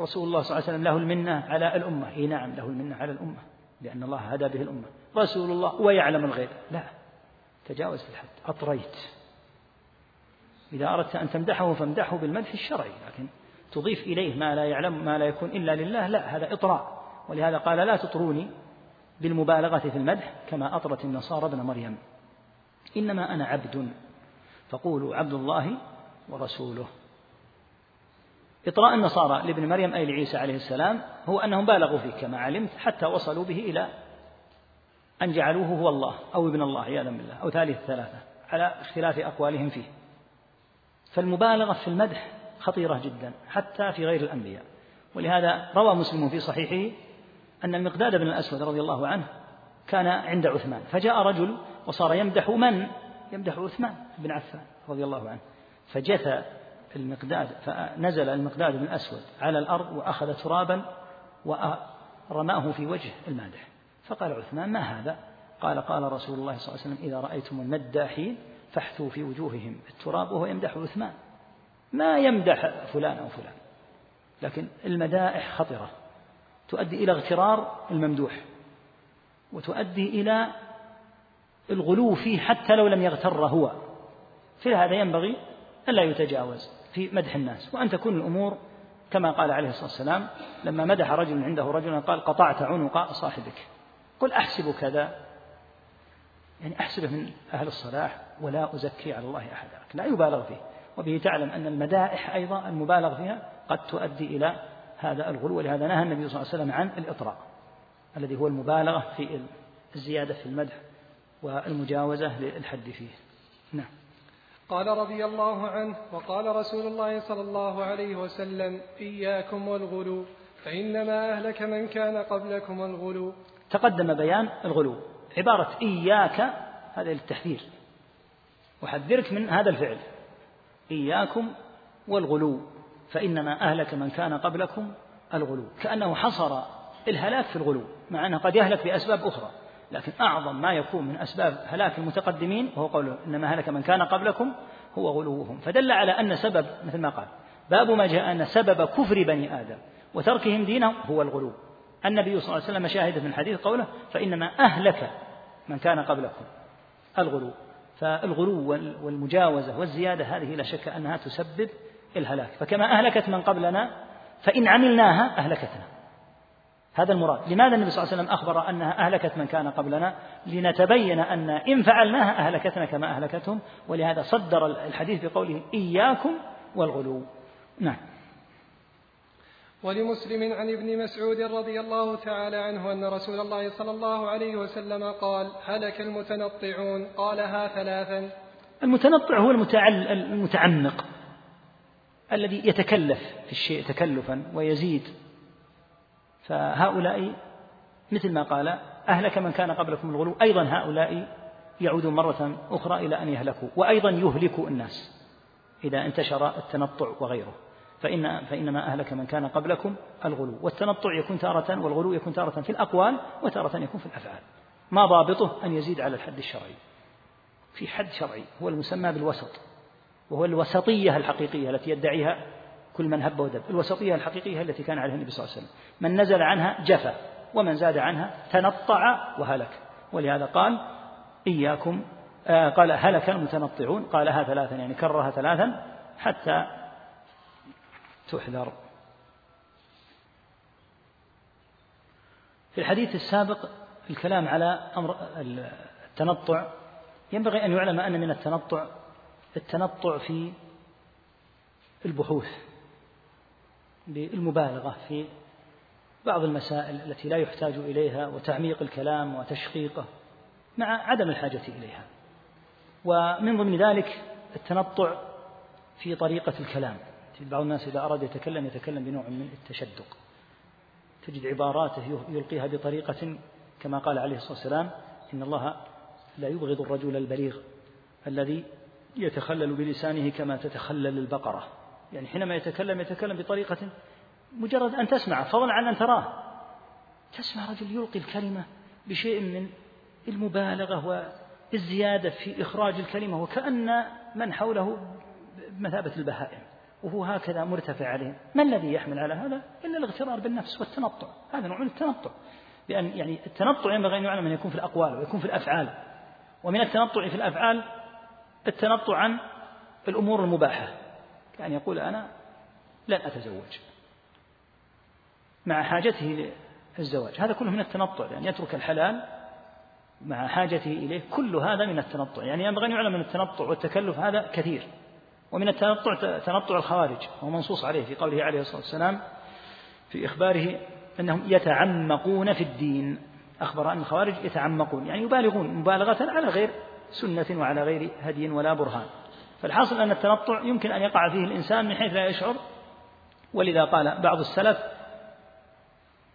رسول الله صلى الله عليه وسلم له المنة على الأمة. إي نعم له المنة على الأمة لأن الله هدى به الأمة. رسول الله ويعلم الغيب. لا تجاوز الحد. أطريت. إذا أردت أن تمدحه فامدحه بالمدح الشرعي لكن تضيف إليه ما لا يعلم ما لا يكون إلا لله لا هذا إطراء. ولهذا قال لا تطروني بالمبالغة في المدح كما أطرت النصارى ابن مريم. إنما أنا عبد فقولوا عبد الله ورسوله. إطراء النصارى لابن مريم أي لعيسى عليه السلام هو أنهم بالغوا فيه كما علمت حتى وصلوا به إلى أن جعلوه هو الله أو ابن الله عياذا بالله أو ثالث ثلاثة على اختلاف أقوالهم فيه. فالمبالغة في المدح خطيرة جدا حتى في غير الأنبياء ولهذا روى مسلم في صحيحه أن المقداد بن الأسود رضي الله عنه كان عند عثمان فجاء رجل وصار يمدح من؟ يمدح عثمان بن عفان رضي الله عنه فجثى المقداد فنزل المقداد بن الأسود على الأرض وأخذ ترابا ورماه في وجه المادح فقال عثمان ما هذا؟ قال قال رسول الله صلى الله عليه وسلم إذا رأيتم المداحين فاحثوا في وجوههم التراب وهو يمدح عثمان. ما يمدح فلان أو فلان. لكن المدائح خطرة. تؤدي إلى اغترار الممدوح. وتؤدي إلى الغلو فيه حتى لو لم يغتر هو. في هذا ينبغي ألا يتجاوز في مدح الناس. وأن تكون الأمور كما قال عليه الصلاة والسلام لما مدح رجل عنده رجلا قال قطعت عنق صاحبك. قل أحسب كذا. يعني أحسبه من أهل الصلاح ولا أزكي على الله أحدا لا يبالغ فيه. وبه تعلم أن المدائح أيضا المبالغ فيها قد تؤدي إلى هذا الغلو ولهذا نهى النبي صلى الله عليه وسلم عن الإطراء الذي هو المبالغة في الزيادة في المدح والمجاوزة للحد فيه. نعم. قال رضي الله عنه وقال رسول الله صلى الله عليه وسلم إياكم والغلو فإنما أهلك من كان قبلكم الغلو. تقدم بيان الغلو. عبارة إياك هذا للتحذير. أحذرك من هذا الفعل. إياكم والغلو. فإنما أهلك من كان قبلكم الغلو. كأنه حصر الهلاك في الغلو مع أنه قد يهلك بأسباب أخرى. لكن أعظم ما يكون من أسباب هلاك المتقدمين وهو قوله إنما هلك من كان قبلكم هو غلوهم. فدل على أن سبب مثل ما قال باب ما جاء أن سبب كفر بني آدم وتركهم دينهم هو الغلو. النبي صلى الله عليه وسلم شاهد في الحديث قوله فإنما أهلك من كان قبلكم. الغلو. فالغلو والمجاوزة والزيادة هذه لا شك أنها تسبب الهلاك. فكما أهلكت من قبلنا فإن عملناها أهلكتنا. هذا المراد. لماذا النبي صلى الله عليه وسلم أخبر أنها أهلكت من كان قبلنا؟ لنتبين أن إن فعلناها أهلكتنا كما أهلكتهم ولهذا صدر الحديث بقوله إياكم والغلو. نعم. ولمسلم عن ابن مسعود رضي الله تعالى عنه أن رسول الله صلى الله عليه وسلم قال هلك المتنطعون. قالها ثلاثا. المتنطع هو المتعمق الذي يتكلف في الشيء تكلفا ويزيد. فهؤلاء مثل ما قال أهلك من كان قبلكم الغلو. أيضا هؤلاء يعودون مرة أخرى إلى أن يهلكوا وأيضا يهلكوا الناس إذا انتشر التنطع وغيره. فإن فإنما أهلك من كان قبلكم الغلو والتنطع يكون تارة والغلو يكون تارة في الأقوال وتارة يكون في الأفعال. ما ضابطه أن يزيد على الحد الشرعي. في حد شرعي هو المسمى بالوسط. وهو الوسطية الحقيقية التي يدعيها كل من هب ودب. الوسطية الحقيقية التي كان عليها النبي صلى الله عليه وسلم. من نزل عنها جفا ومن زاد عنها تنطع وهلك. ولهذا قال إياكم آه قال هلك المتنطعون قالها ثلاثا يعني كررها ثلاثا حتى تحذر. في الحديث السابق الكلام على أمر التنطع ينبغي أن يعلم أن من التنطع التنطع في البحوث بالمبالغة في بعض المسائل التي لا يحتاج إليها وتعميق الكلام وتشقيقه مع عدم الحاجة إليها. ومن ضمن ذلك التنطع في طريقة الكلام. بعض الناس إذا أراد يتكلم يتكلم بنوع من التشدق. تجد عباراته يلقيها بطريقة كما قال عليه الصلاة والسلام إن الله لا يبغض الرجل البليغ الذي يتخلل بلسانه كما تتخلل البقرة. يعني حينما يتكلم يتكلم بطريقة مجرد أن تسمع فضلا عن أن تراه. تسمع رجل يلقي الكلمة بشيء من المبالغة والزيادة في إخراج الكلمة وكأن من حوله بمثابة البهائم. وهو هكذا مرتفع عليه. ما الذي يحمل على هذا؟ إلا الاغترار بالنفس والتنطع. هذا نوع من التنطع. لأن يعني التنطع ينبغي أن يعلم أن يكون في الأقوال ويكون في الأفعال. ومن التنطع في الأفعال التنطع عن الأمور المباحة. كأن يقول أنا لن أتزوج. مع حاجته للزواج. هذا كله من التنطع. لأن يعني يترك الحلال مع حاجته إليه. كل هذا من التنطع. يعني ينبغي أن يعلم من التنطع والتكلف هذا كثير. ومن التنطع تنطع الخوارج وهو منصوص عليه في قوله عليه الصلاة والسلام في إخباره أنهم يتعمقون في الدين. أخبر أن الخوارج يتعمقون يعني يبالغون مبالغة على غير سنة وعلى غير هدي ولا برهان. فالحاصل أن التنطع يمكن أن يقع فيه الإنسان من حيث لا يشعر. ولذا قال بعض السلف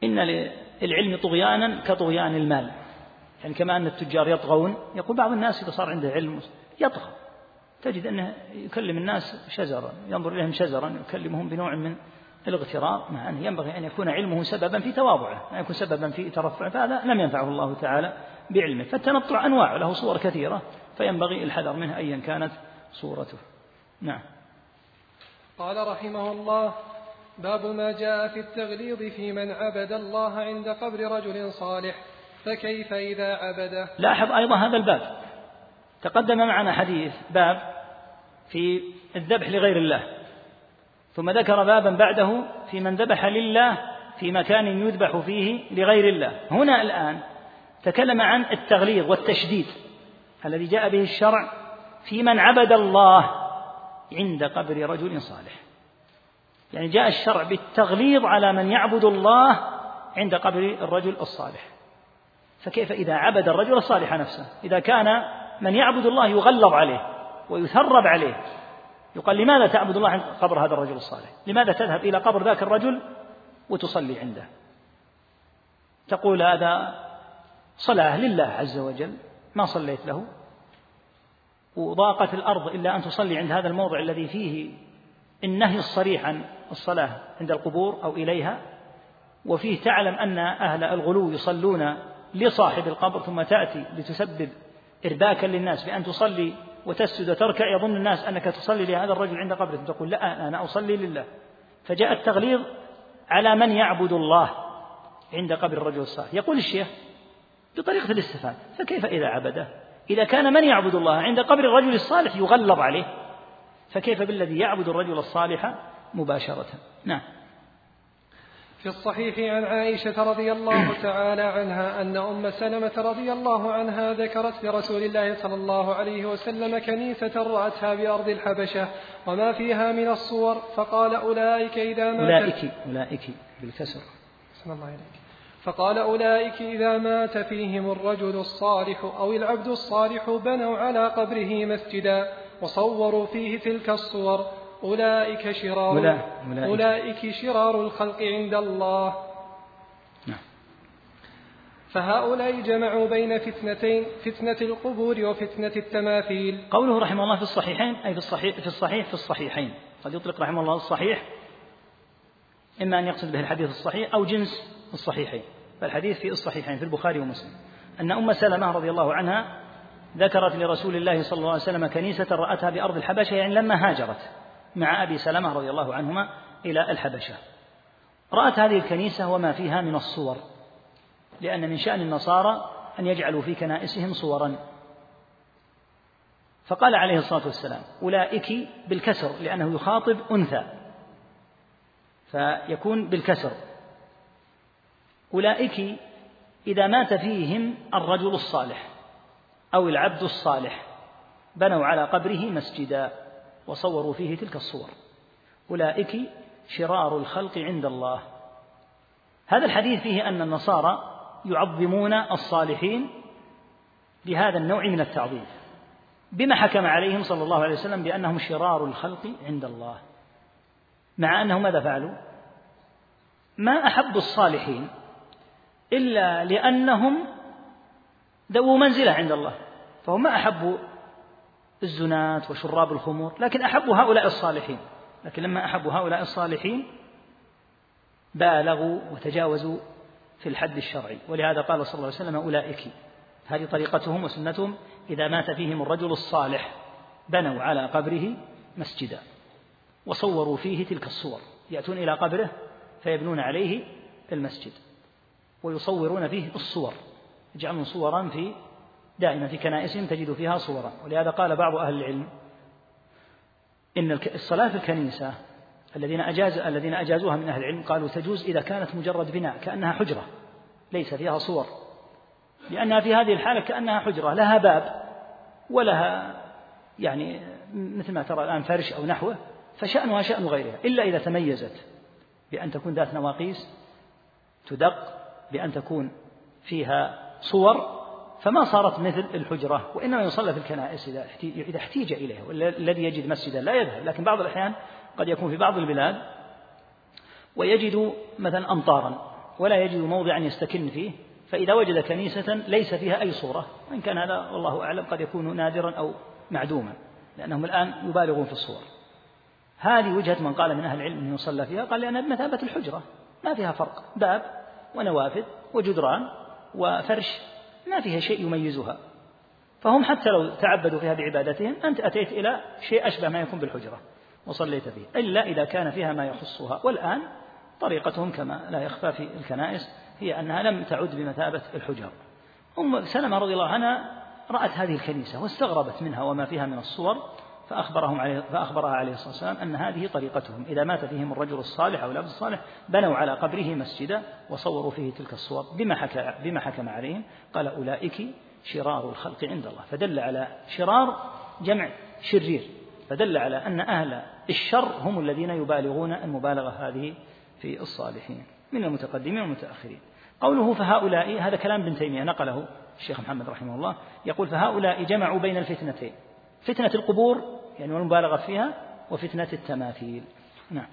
إن للعلم طغيانا كطغيان المال. يعني كما أن التجار يطغون يقول بعض الناس إذا صار عنده علم يطغى. تجد أنه يكلم الناس شزرا ينظر إليهم شزرا يكلمهم بنوع من الاغترار مع أنه ينبغي أن يكون علمه سببا في تواضعه أن يكون سببا في ترفعه فهذا لم ينفعه الله تعالى بعلمه. فالتنطع أنواع له صور كثيرة فينبغي الحذر منه أيا كانت صورته. نعم. قال رحمه الله باب ما جاء في التغليظ في من عبد الله عند قبر رجل صالح فكيف إذا عبده؟ لاحظ أيضا هذا الباب. تقدم معنا حديث باب في الذبح لغير الله ثم ذكر بابا بعده في من ذبح لله في مكان يذبح فيه لغير الله. هنا الآن تكلم عن التغليظ والتشديد الذي جاء به الشرع في من عبد الله عند قبر رجل صالح. يعني جاء الشرع بالتغليظ على من يعبد الله عند قبر الرجل الصالح. فكيف إذا عبد الرجل الصالح نفسه؟ إذا كان من يعبد الله يغلظ عليه ويثرب عليه. يقال لماذا تعبد الله عند قبر هذا الرجل الصالح؟ لماذا تذهب إلى قبر ذاك الرجل وتصلي عنده؟ تقول هذا صلاة لله عز وجل ما صليت له. وضاقت الأرض إلا أن تصلي عند هذا الموضع الذي فيه النهي الصريح عن الصلاة عند القبور أو إليها. وفيه تعلم أن أهل الغلو يصلون لصاحب القبر ثم تأتي لتسبب إرباكا للناس بأن تصلي وتسجد وتركع يظن الناس أنك تصلي لهذا الرجل عند قبره تقول لا أنا أصلي لله. فجاء التغليظ على من يعبد الله عند قبر الرجل الصالح. يقول الشيخ بطريقة الاستفهام فكيف إذا عبده؟ إذا كان من يعبد الله عند قبر الرجل الصالح يغلظ عليه فكيف بالذي يعبد الرجل الصالح مباشرة؟ نعم. في الصحيح عن عائشة رضي الله <coughs> تعالى عنها أن أم سلمة رضي الله عنها ذكرت لرسول الله صلى الله عليه وسلم كنيسة رأتها بأرض الحبشة وما فيها من الصور فقال أولئك إذا مات أولئك أولئك بالكسر. الله عليك. فقال أولئك إذا مات فيهم الرجل الصالح أو العبد الصالح بنوا على قبره مسجدا وصوروا فيه تلك الصور. أولئك شرار أولئك, أولئك شرار الخلق عند الله. نعم. فهؤلاء جمعوا بين فتنتين فتنة القبور وفتنة التماثيل. قوله رحمه الله في الصحيحين أي في الصحيح في الصحيح في الصحيحين. قد يطلق رحمه الله الصحيح إما أن يقصد به الحديث الصحيح أو جنس الصحيحين. فالحديث في الصحيحين في البخاري ومسلم. أن أم سلمة رضي الله عنها ذكرت لرسول الله صلى الله عليه وسلم كنيسة رأتها بأرض الحبشة يعني لما هاجرت. مع أبي سلمة رضي الله عنهما إلى الحبشة. رأت هذه الكنيسة وما فيها من الصور لأن من شأن النصارى أن يجعلوا في كنائسهم صورا. فقال عليه الصلاة والسلام أولئك بالكسر لأنه يخاطب أنثى. فيكون بالكسر. أولئك إذا مات فيهم الرجل الصالح أو العبد الصالح بنوا على قبره مسجدا. وصوروا فيه تلك الصور. أولئك شرار الخلق عند الله. هذا الحديث فيه أن النصارى يعظمون الصالحين بهذا النوع من التعظيم. بما حكم عليهم صلى الله عليه وسلم بأنهم شرار الخلق عند الله. مع أنهم ماذا فعلوا؟ ما أحبوا الصالحين إلا لأنهم ذو منزلة عند الله. فهم ما أحبوا الزناة وشراب الخمور لكن أحبوا هؤلاء الصالحين. لكن لما أحبوا هؤلاء الصالحين بالغوا وتجاوزوا في الحد الشرعي. ولهذا قال صلى الله عليه وسلم أولئك. هذه طريقتهم وسنتهم إذا مات فيهم الرجل الصالح بنوا على قبره مسجدا وصوروا فيه تلك الصور. يأتون إلى قبره فيبنون عليه المسجد ويصورون فيه الصور يجعلون صورا في دائما في كنائسهم تجد فيها صورا ولهذا قال بعض أهل العلم إن الصلاة في الكنيسة الذين أجاز الذين أجازوها من أهل العلم قالوا تجوز إذا كانت مجرد بناء كأنها حجرة ليس فيها صور. لأنها في هذه الحالة كأنها حجرة لها باب ولها يعني مثل ما ترى الآن فرش أو نحوه فشأنها شأن غيرها إلا إذا تميزت بأن تكون ذات نواقيس تدق بأن تكون فيها صور فما صارت مثل الحجرة وإنما يصلى في الكنائس إذا إذا احتيج إليها والذي يجد مسجدا لا يذهب لكن بعض الأحيان قد يكون في بعض البلاد ويجد مثلا أمطارا ولا يجد موضعا يستكن فيه فإذا وجد كنيسة ليس فيها أي صورة وإن كان هذا والله أعلم قد يكون نادرا أو معدوما لأنهم الآن يبالغون في الصور. هذه وجهة من قال من أهل العلم أنه يصلى فيها قال لأنها بمثابة الحجرة ما فيها فرق باب ونوافذ وجدران وفرش ما فيها شيء يميزها. فهم حتى لو تعبدوا فيها بعبادتهم أنت أتيت إلى شيء أشبه ما يكون بالحجرة وصليت فيه إلا إذا كان فيها ما يخصها. والآن طريقتهم كما لا يخفى في الكنائس هي أنها لم تعد بمثابة الحجر. أم سلمة رضي الله عنها رأت هذه الكنيسة واستغربت منها وما فيها من الصور. فأخبرهم عليه فأخبرها عليه الصلاة والسلام أن هذه طريقتهم. إذا مات فيهم الرجل الصالح أو الأب الصالح بنوا على قبره مسجدا وصوروا فيه تلك الصور بما حكى بما حكم عليهم. قال أولئك شرار الخلق عند الله. فدل على شرار جمع شرير. فدل على أن أهل الشر هم الذين يبالغون المبالغة هذه في الصالحين. من المتقدمين والمتأخرين قوله فهؤلاء هذا كلام ابن تيمية نقله الشيخ محمد رحمه الله. يقول فهؤلاء جمعوا بين الفتنتين. فتنة القبور يعني والمبالغة فيها وفتنة التماثيل. نعم.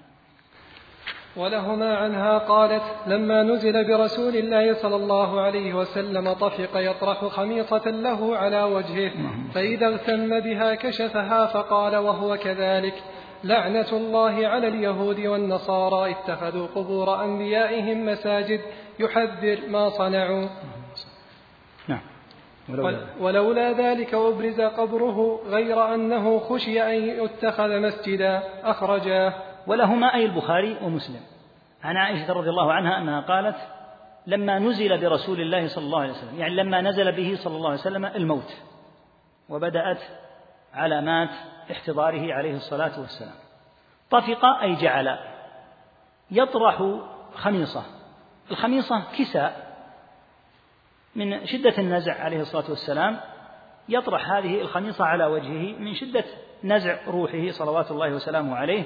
ولهما عنها قالت لما نزل برسول الله صلى الله عليه وسلم طفق يطرح خميصة له على وجهه فإذا اغتم بها كشفها فقال وهو كذلك. لعنة الله على اليهود والنصارى اتخذوا قبور أنبيائهم مساجد يحذر ما صنعوا. ولولا, ولولا ذلك أبرز قبره غير أنه خشي أن يتخذ مسجدا أخرجاه ولهما أي البخاري ومسلم. عن عائشة رضي الله عنها أنها قالت لما نزل برسول الله صلى الله عليه وسلم يعني لما نزل به صلى الله عليه وسلم الموت وبدأت علامات احتضاره عليه الصلاة والسلام. طفق أي جعل يطرح خميصة. الخميصة كساء. من شدة النزع عليه الصلاة والسلام يطرح هذه الخميصة على وجهه من شدة نزع روحه صلوات الله وسلامه عليه.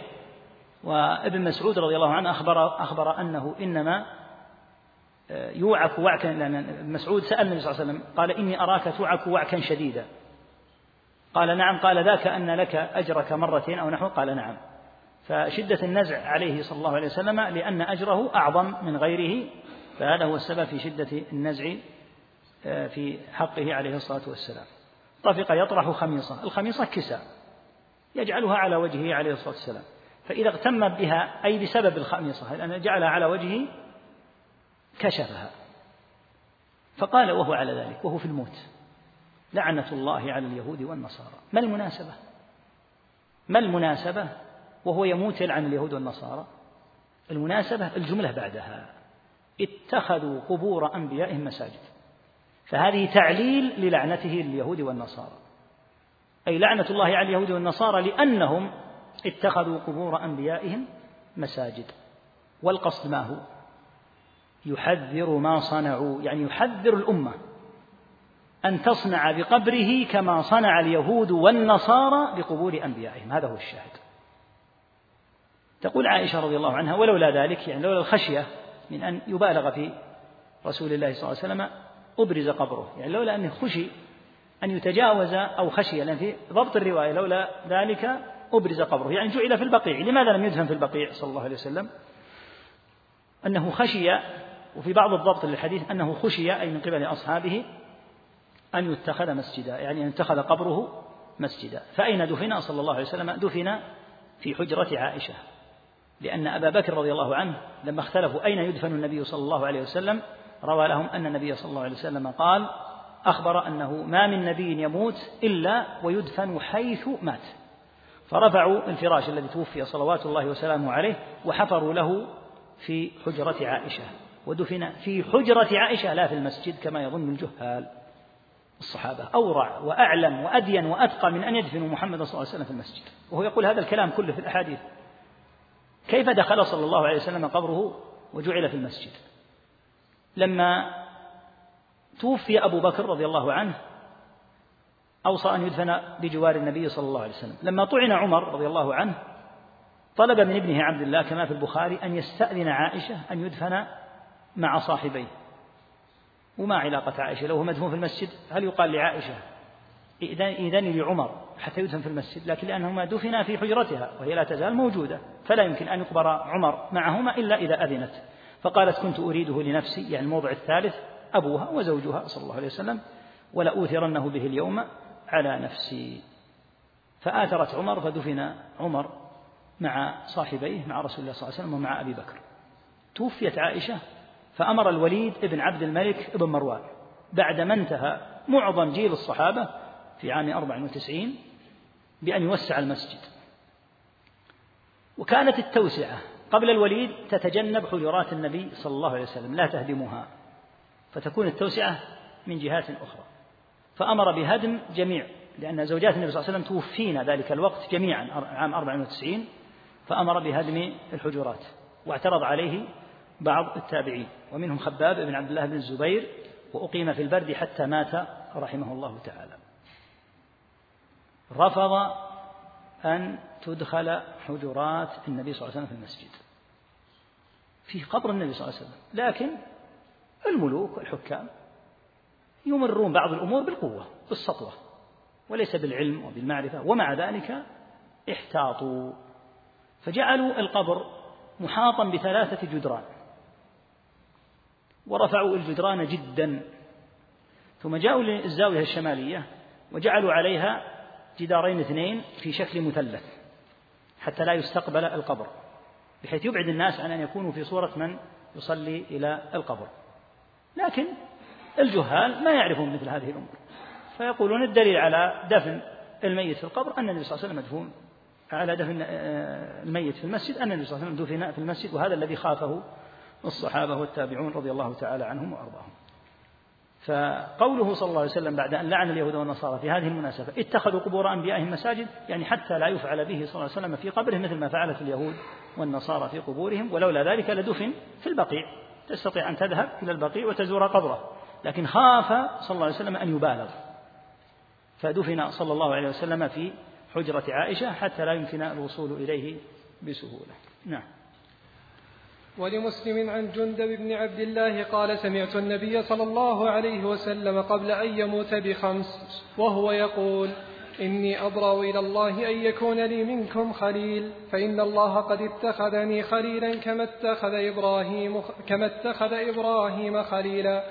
وابن مسعود رضي الله عنه أخبر, أخبر أنه إنما آه، يوعك وعكا لأن مسعود سأل النبي صلى الله عليه وسلم قال إني أراك توعك وعكا شديدا. قال نعم قال ذاك أن لك أجرك مرتين أو نحو؟ قال نعم. فشدة النزع عليه صلى الله عليه وسلم لأن أجره أعظم من غيره فهذا هو السبب في شدة النزع في حقه عليه الصلاة والسلام. طفق يطرح خميصة الخميصة كساء يجعلها على وجهه عليه الصلاة والسلام. فإذا اغتم بها أي بسبب الخميصة لأن جعلها على وجهه كشفها. فقال وهو على ذلك وهو في الموت. لعنة الله على اليهود والنصارى. ما المناسبة؟ ما المناسبة؟ وهو يموت يلعن اليهود والنصارى. المناسبة الجملة بعدها. اتخذوا قبور أنبيائهم مساجد. فهذه تعليل للعنته لليهود والنصارى. أي لعنة الله على اليهود والنصارى لأنهم اتخذوا قبور أنبيائهم مساجد والقصد ما هو؟ يحذر ما صنعوا يعني يحذر الأمة أن تصنع بقبره كما صنع اليهود والنصارى بقبور أنبيائهم. هذا هو الشاهد. تقول عائشة رضي الله عنها ولولا ذلك يعني لولا الخشية من أن يبالغ في رسول الله صلى الله عليه وسلم أبرز قبره. يعني لولا أنه خشي أن يتجاوز أو خشي لأن في ضبط الرواية لولا ذلك أبرز قبره. يعني جعل في البقيع. لماذا لم يدفن في البقيع صلى الله عليه وسلم؟ أنه خشي وفي بعض الضبط للحديث أنه خشي أي من قبل أصحابه أن يتخذ مسجدا يعني أن يتخذ قبره مسجدا. فأين دفن صلى الله عليه وسلم؟ دفن في حجرة عائشة لأن أبا بكر رضي الله عنه لما اختلفوا أين يدفن النبي صلى الله عليه وسلم؟ روى لهم أن النبي صلى الله عليه وسلم قال أخبر أنه ما من نبي يموت إلا ويدفن حيث مات. فرفعوا الفراش الذي توفي صلوات الله وسلامه عليه وحفروا له في حجرة عائشة. ودفن في حجرة عائشة لا في المسجد كما يظن الجهال. الصحابة أورع وأعلم وأدين وأتقى من أن يدفنوا محمد صلى الله عليه وسلم في المسجد. وهو يقول هذا الكلام كله في الأحاديث. كيف دخل صلى الله عليه وسلم قبره وجعل في المسجد؟ لما توفي أبو بكر رضي الله عنه أوصى أن يدفن بجوار النبي صلى الله عليه وسلم. لما طعن عمر رضي الله عنه طلب من ابنه عبد الله كما في البخاري أن يستأذن عائشة أن يدفن مع صاحبيه. وما علاقة عائشة؟ لو هو مدفون في المسجد هل يقال لعائشة إذن لعمر حتى يدفن في المسجد؟ لكن لأنهما دفنا في حجرتها وهي لا تزال موجودة فلا يمكن أن يقبر عمر معهما إلا إذا أذنت. فقالت كنت أريده لنفسي يعني الموضع الثالث أبوها وزوجها صلى الله عليه وسلم ولأوثرنه به اليوم على نفسي. فآثرت عمر فدفن عمر مع صاحبيه مع رسول الله صلى الله عليه وسلم ومع أبي بكر. توفيت عائشة فأمر الوليد بن عبد الملك بن مروان. بعدما انتهى معظم جيل الصحابة في عام 94 بأن يوسع المسجد. وكانت التوسعة قبل الوليد تتجنب حجرات النبي صلى الله عليه وسلم لا تهدمها فتكون التوسعة من جهات أخرى. فأمر بهدم جميع لأن زوجات النبي صلى الله عليه وسلم توفين ذلك الوقت جميعا عام 94 فأمر بهدم الحجرات واعترض عليه بعض التابعين ومنهم خباب بن عبد الله بن الزبير وأقيم في البرد حتى مات رحمه الله تعالى. رفض أن تدخل حجرات النبي صلى الله عليه وسلم في المسجد. في قبر النبي صلى الله عليه وسلم. لكن الملوك والحكام يمرون بعض الأمور بالقوة بالسطوة وليس بالعلم وبالمعرفة ومع ذلك احتاطوا. فجعلوا القبر محاطا بثلاثة جدران ورفعوا الجدران جدا. ثم جاءوا للزاوية الشمالية وجعلوا عليها جدارين اثنين في شكل مثلث حتى لا يستقبل القبر. بحيث يبعد الناس عن أن يكونوا في صورة من يصلي إلى القبر. لكن الجهال ما يعرفون مثل هذه الأمور. فيقولون الدليل على دفن الميت في القبر أن النبي صلى الله عليه وسلم مدفون على دفن آه، الميت في المسجد أن النبي صلى الله عليه وسلم دفن في المسجد وهذا الذي خافه الصحابة والتابعون رضي الله تعالى عنهم وأرضاهم. فقوله صلى الله عليه وسلم بعد أن لعن اليهود والنصارى في هذه المناسبة اتخذوا قبور أنبيائهم مساجد يعني حتى لا يفعل به صلى الله عليه وسلم في قبره مثل ما فعلت اليهود والنصارى في قبورهم ولولا ذلك لدفن في البقيع. تستطيع أن تذهب إلى البقيع وتزور قبره. لكن خاف صلى الله عليه وسلم أن يبالغ. فدفن صلى الله عليه وسلم في حجرة عائشة حتى لا يمكن الوصول إليه بسهولة. نعم. ولمسلم عن جندب بن عبد الله قال سمعت النبي صلى الله عليه وسلم قبل أن يموت بخمس وهو يقول إني أبرأ إلى الله أن يكون لي منكم خليل فإن الله قد اتخذني خليلا كما اتخذ إبراهيم كما اتخذ إبراهيم خليلا.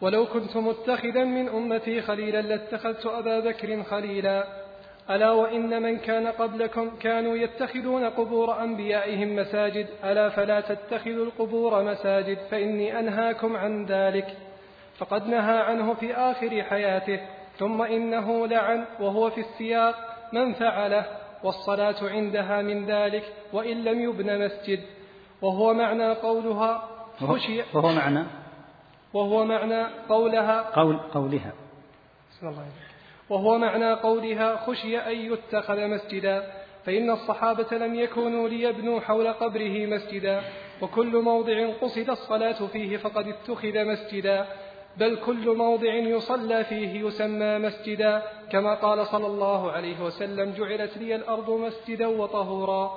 ولو كنت متخذا من أمتي خليلا لاتخذت أبا بكر خليلا. ألا وإن من كان قبلكم كانوا يتخذون قبور أنبيائهم مساجد ألا فلا تتخذوا القبور مساجد فإني أنهاكم عن ذلك. فقد نهى عنه في آخر حياته ثم إنه لعن وهو في السياق من فعله والصلاة عندها من ذلك وإن لم يبن مسجد. وهو معنى قولها خشي وهو معنى؟ وهو معنى قولها قول قولها. الله وهو معنى قولها خشي أن يتخذ مسجدا فإن الصحابة لم يكونوا ليبنوا حول قبره مسجدا وكل موضع قصد الصلاة فيه فقد اتخذ مسجدا بل كل موضع يصلى فيه يسمى مسجدا كما قال صلى الله عليه وسلم جعلت لي الأرض مسجدا وطهورا.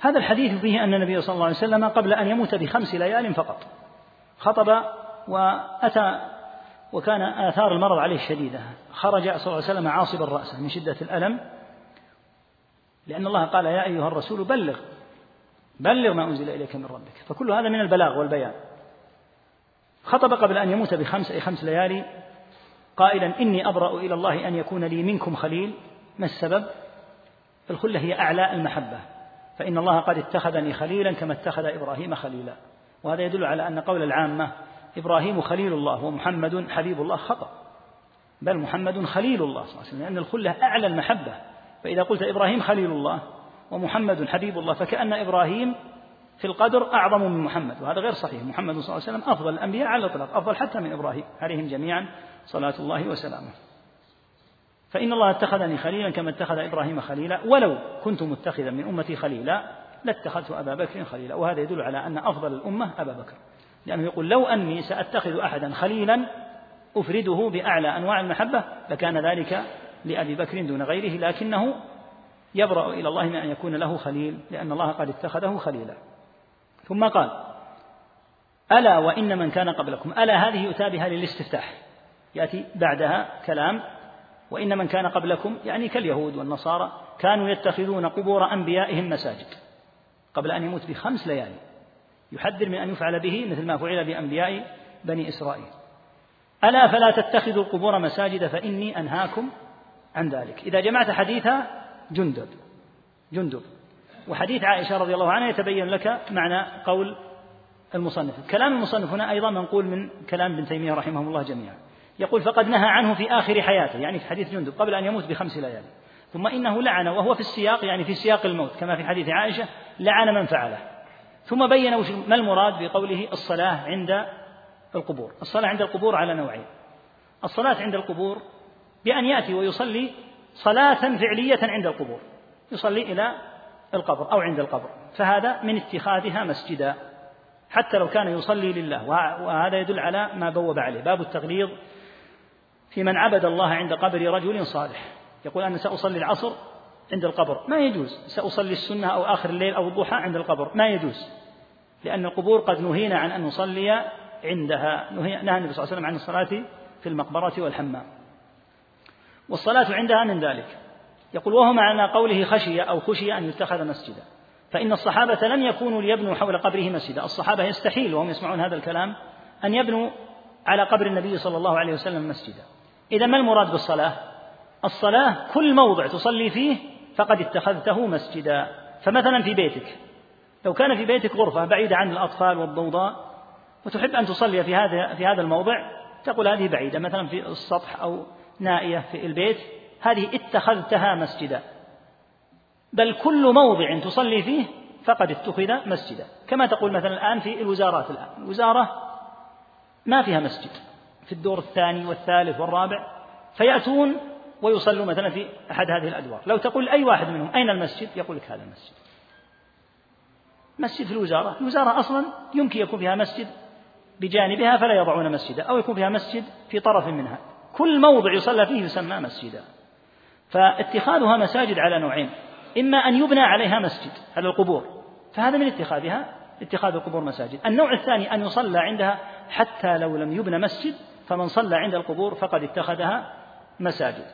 هذا الحديث فيه أن النبي صلى الله عليه وسلم قبل أن يموت بخمس ليال فقط خطب وأتى وكان آثار المرض عليه شديدة. خرج صلى الله عليه وسلم عاصبا رأسه من شدة الألم لأن الله قال يا أيها الرسول بلغ بلغ ما أنزل إليك من ربك. فكل هذا من البلاغ والبيان. خطب قبل أن يموت بخمس أي خمس ليالي قائلا إني أبرأ إلى الله أن يكون لي منكم خليل. ما السبب؟ الخلة هي أعلى المحبة. فإن الله قد اتخذني خليلا كما اتخذ إبراهيم خليلا. وهذا يدل على أن قول العامة إبراهيم خليل الله ومحمد حبيب الله خطأ. بل محمد خليل الله صلى الله عليه وسلم لأن الخلة أعلى المحبة. فإذا قلت إبراهيم خليل الله ومحمد حبيب الله فكأن إبراهيم في القدر أعظم من محمد وهذا غير صحيح. محمد صلى الله عليه وسلم أفضل الأنبياء على الإطلاق أفضل حتى من إبراهيم عليهم جميعا صلاة الله وسلامه. فإن الله اتخذني خليلا كما اتخذ إبراهيم خليلا ولو كنت متخذا من أمتي خليلا لاتخذت أبا بكر خليلا. وهذا يدل على أن أفضل الأمة أبا بكر. لأنه يقول لو أني سأتخذ أحدا خليلا أفرده بأعلى أنواع المحبة لكان ذلك لأبي بكر دون غيره لكنه يبرأ إلى الله من أن يكون له خليل لأن الله قد اتخذه خليلا. ثم قال ألا وإن من كان قبلكم ألا هذه يؤتى بها للاستفتاح. يأتي بعدها كلام وإن من كان قبلكم يعني كاليهود والنصارى كانوا يتخذون قبور أنبيائهم مساجد قبل أن يموت بخمس ليالي يحذر من أن يفعل به مثل ما فعل بأنبياء بني إسرائيل. ألا فلا تتخذوا القبور مساجد فإني أنهاكم عن ذلك. إذا جمعت حديث جندب جندب. وحديث عائشة رضي الله عنها يتبين لك معنى قول المصنف. كلام المصنف هنا أيضا منقول من كلام ابن تيمية رحمه الله جميعا. يقول فقد نهى عنه في آخر حياته. يعني في حديث جندب قبل أن يموت بخمس ليالي. ثم إنه لعن وهو في السياق يعني في سياق الموت كما في حديث عائشة لعن من فعله. ثم بين ما المراد بقوله الصلاة عند القبور. الصلاة عند القبور على نوعين. الصلاة عند القبور بأن يأتي ويصلي صلاة فعلية عند القبور. يصلي إلى القبر أو عند القبر. فهذا من اتخاذها مسجدا. حتى لو كان يصلي لله. وهذا يدل على ما بوب عليه. باب التغليظ في من عبد الله عند قبر رجل صالح. يقول أنا سأصلي العصر عند القبر. ما يجوز. سأصلي السنة أو آخر الليل أو الضحى عند القبر. ما يجوز. لأن القبور قد نهينا عن أن نصلي عندها نهى النبي صلى الله عليه وسلم عن الصلاة في المقبرة والحمام. والصلاة عندها من ذلك. يقول وهو معنى قوله خشي أو خشي أن يتخذ مسجدا. فإن الصحابة لم يكونوا ليبنوا حول قبره مسجدا. الصحابة يستحيل وهم يسمعون هذا الكلام أن يبنوا على قبر النبي صلى الله عليه وسلم مسجدا. إذا ما المراد بالصلاة؟ الصلاة كل موضع تصلي فيه فقد اتخذته مسجدا. فمثلا في بيتك لو كان في بيتك غرفة بعيدة عن الأطفال والضوضاء وتحب أن تصلي في هذا في هذا الموضع تقول هذه بعيدة مثلا في السطح أو نائية في البيت هذه اتخذتها مسجدا. بل كل موضع تصلي فيه فقد اتخذ مسجدا. كما تقول مثلا الآن في الوزارات الآن. الوزارة ما فيها مسجد. في الدور الثاني والثالث والرابع فيأتون ويصلوا مثلا في أحد هذه الأدوار. لو تقول أي واحد منهم أين المسجد؟ يقول لك هذا المسجد. مسجد في الوزارة. الوزارة أصلا يمكن يكون فيها مسجد بجانبها فلا يضعون مسجدا أو يكون فيها مسجد في طرف منها. كل موضع يصلى فيه يسمى مسجدا. فاتخاذها مساجد على نوعين إما أن يبنى عليها مسجد على القبور فهذا من اتخاذها اتخاذ القبور مساجد. النوع الثاني أن يصلى عندها حتى لو لم يبنى مسجد فمن صلى عند القبور فقد اتخذها مساجد.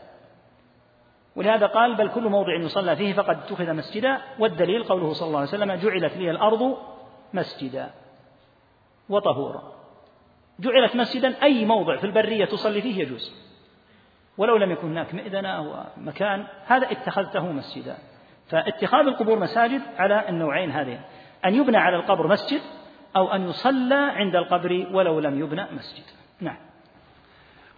ولهذا قال بل كل موضع يصلى فيه فقد اتخذ مسجدا. والدليل قوله صلى الله عليه وسلم جعلت لي الأرض مسجدا وطهورا. جعلت مسجدا أي موضع في البرية تصلي فيه يجوز. ولو لم يكن هناك مئذنة ومكان هذا اتخذته مسجدا. فاتخاذ القبور مساجد على النوعين هذين أن يبنى على القبر مسجد أو أن يصلى عند القبر ولو لم يبنى مسجد. نعم.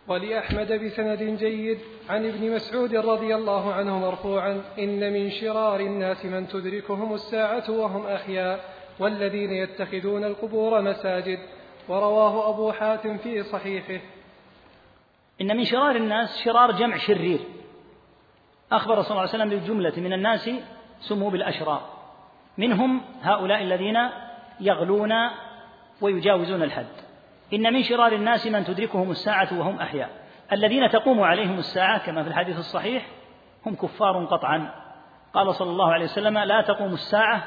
ولأحمد بسند جيد عن ابن مسعود رضي الله عنه مرفوعا إن من شرار الناس من تدركهم الساعة وهم أحياء والذين يتخذون القبور مساجد. ورواه أبو حاتم في صحيحه. إن من شرار الناس شرار جمع شرير. أخبر صلى الله عليه وسلم بالجملة من الناس سموا بالأشرار. منهم هؤلاء الذين يغلون ويجاوزون الحد. إن من شرار الناس من تدركهم الساعة وهم أحياء. الذين تقوم عليهم الساعة كما في الحديث الصحيح هم كفار قطعا. قال صلى الله عليه وسلم لا تقوم الساعة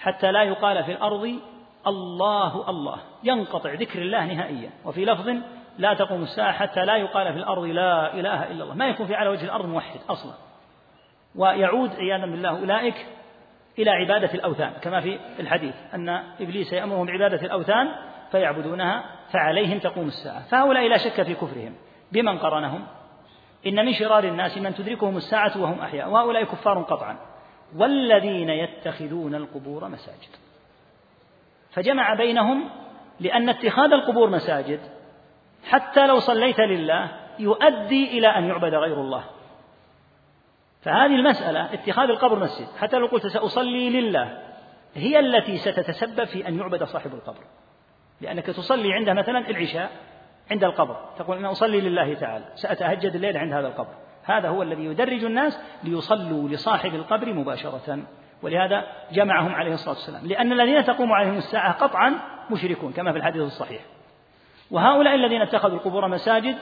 حتى لا يقال في الأرض الله الله. ينقطع ذكر الله نهائيا. وفي لفظ لا تقوم الساعة حتى لا يقال في الأرض لا إله إلا الله. ما يكون في على وجه الأرض موحد أصلا. ويعود عياذا بالله أولئك إلى عبادة الأوثان. كما في الحديث أن إبليس يأمرهم بعبادة الأوثان فيعبدونها فعليهم تقوم الساعة. فهؤلاء لا شك في كفرهم. بمن قرنهم؟ إن من شرار الناس من تدركهم الساعة وهم أحياء. وهؤلاء كفار قطعا. والذين يتخذون القبور مساجد. فجمع بينهم لأن اتخاذ القبور مساجد. حتى لو صليت لله يؤدي إلى أن يعبد غير الله. فهذه المسألة اتخاذ القبر مسجد. حتى لو قلت سأصلي لله هي التي ستتسبب في أن يعبد صاحب القبر. لأنك تصلي عنده مثلا العشاء عند القبر. تقول أنا أصلي لله تعالى سأتهجد الليل عند هذا القبر. هذا هو الذي يدرج الناس ليصلوا لصاحب القبر مباشرة. ولهذا جمعهم عليه الصلاة والسلام. لأن الذين تقوم عليهم الساعة قطعا مشركون كما في الحديث الصحيح. وهؤلاء الذين اتخذوا القبور مساجد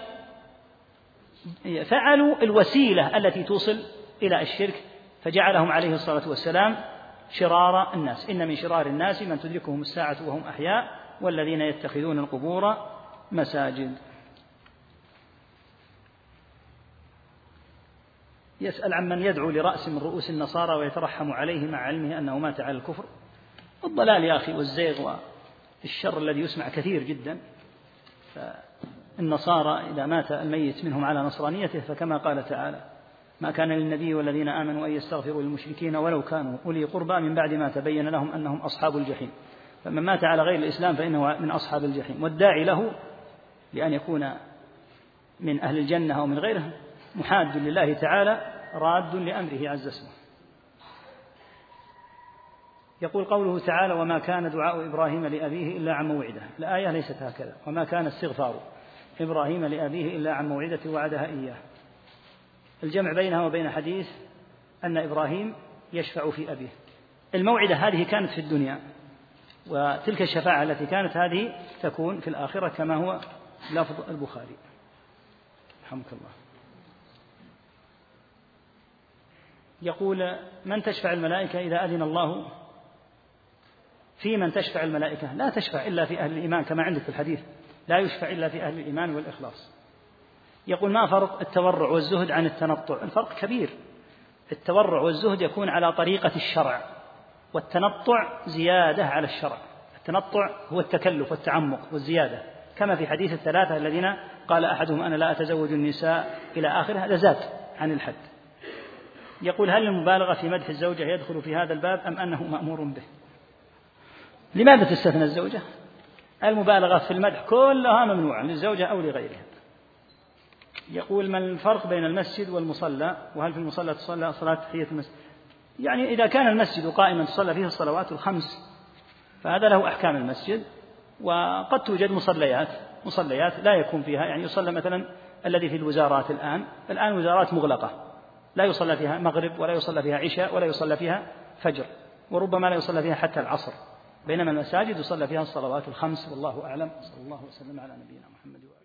فعلوا الوسيلة التي توصل إلى الشرك فجعلهم عليه الصلاة والسلام شرار الناس. إن من شرار الناس من تدركهم الساعة وهم أحياء والذين يتخذون القبور مساجد. يسأل عمن يدعو لرأس من رؤوس النصارى ويترحم عليه مع علمه أنه مات على الكفر. الضلال يا أخي والزيغ والشر الذي يسمع كثير جدا. فالنصارى إذا مات الميت منهم على نصرانيته فكما قال تعالى ما كان للنبي والذين آمنوا أن يستغفروا للمشركين ولو كانوا أولي قربى من بعد ما تبين لهم أنهم أصحاب الجحيم. فمن مات على غير الإسلام فإنه من أصحاب الجحيم. والداعي له لأن يكون من أهل الجنة أو من غيره محاد لله تعالى راد لأمره عز اسمه يقول قوله تعالى وما كان دعاء إبراهيم لأبيه إلا عن موعدة الآية ليست هكذا. وما كان استغفار إبراهيم لأبيه إلا عن موعدة وعدها إياه الجمع بينها وبين حديث أن إبراهيم يشفع في أبيه. الموعدة هذه كانت في الدنيا وتلك الشفاعة التي كانت هذه تكون في الآخرة كما هو لفظ البخاري. رحمك الله. يقول من تشفع الملائكة إذا أذن الله؟ في من تشفع الملائكة؟ لا تشفع إلا في أهل الإيمان كما عندك في الحديث. لا يشفع إلا في أهل الإيمان والإخلاص. يقول ما فرق التورع والزهد عن التنطع؟ الفرق كبير. التورع والزهد يكون على طريقة الشرع والتنطع زيادة على الشرع. التنطع هو التكلف والتعمق والزيادة كما في حديث الثلاثة الذين قال أحدهم أنا لا أتزوج النساء إلى آخره. هذا زاد عن الحد. يقول هل المبالغة في مدح الزوجة يدخل في هذا الباب أم أنه مأمور به؟ لماذا تستثنى الزوجة؟ المبالغة في المدح كلها ممنوعة للزوجة أو لغيرها. يقول ما الفرق بين المسجد والمصلى؟ وهل في المصلى تصلى صلاة تحية المسجد؟ يعني إذا كان المسجد قائما تصلى فيه الصلوات الخمس فهذا له أحكام المسجد وقد توجد مصليات مصليات لا يكون فيها يعني يصلى مثلا الذي في الوزارات الآن. الآن وزارات مغلقة. لا يصلى فيها مغرب ولا يصلى فيها عشاء ولا يصلى فيها فجر وربما لا يصلى فيها حتى العصر. بينما المساجد يصلى فيها الصلوات الخمس والله أعلم. صلى الله وسلم على نبينا محمد وآله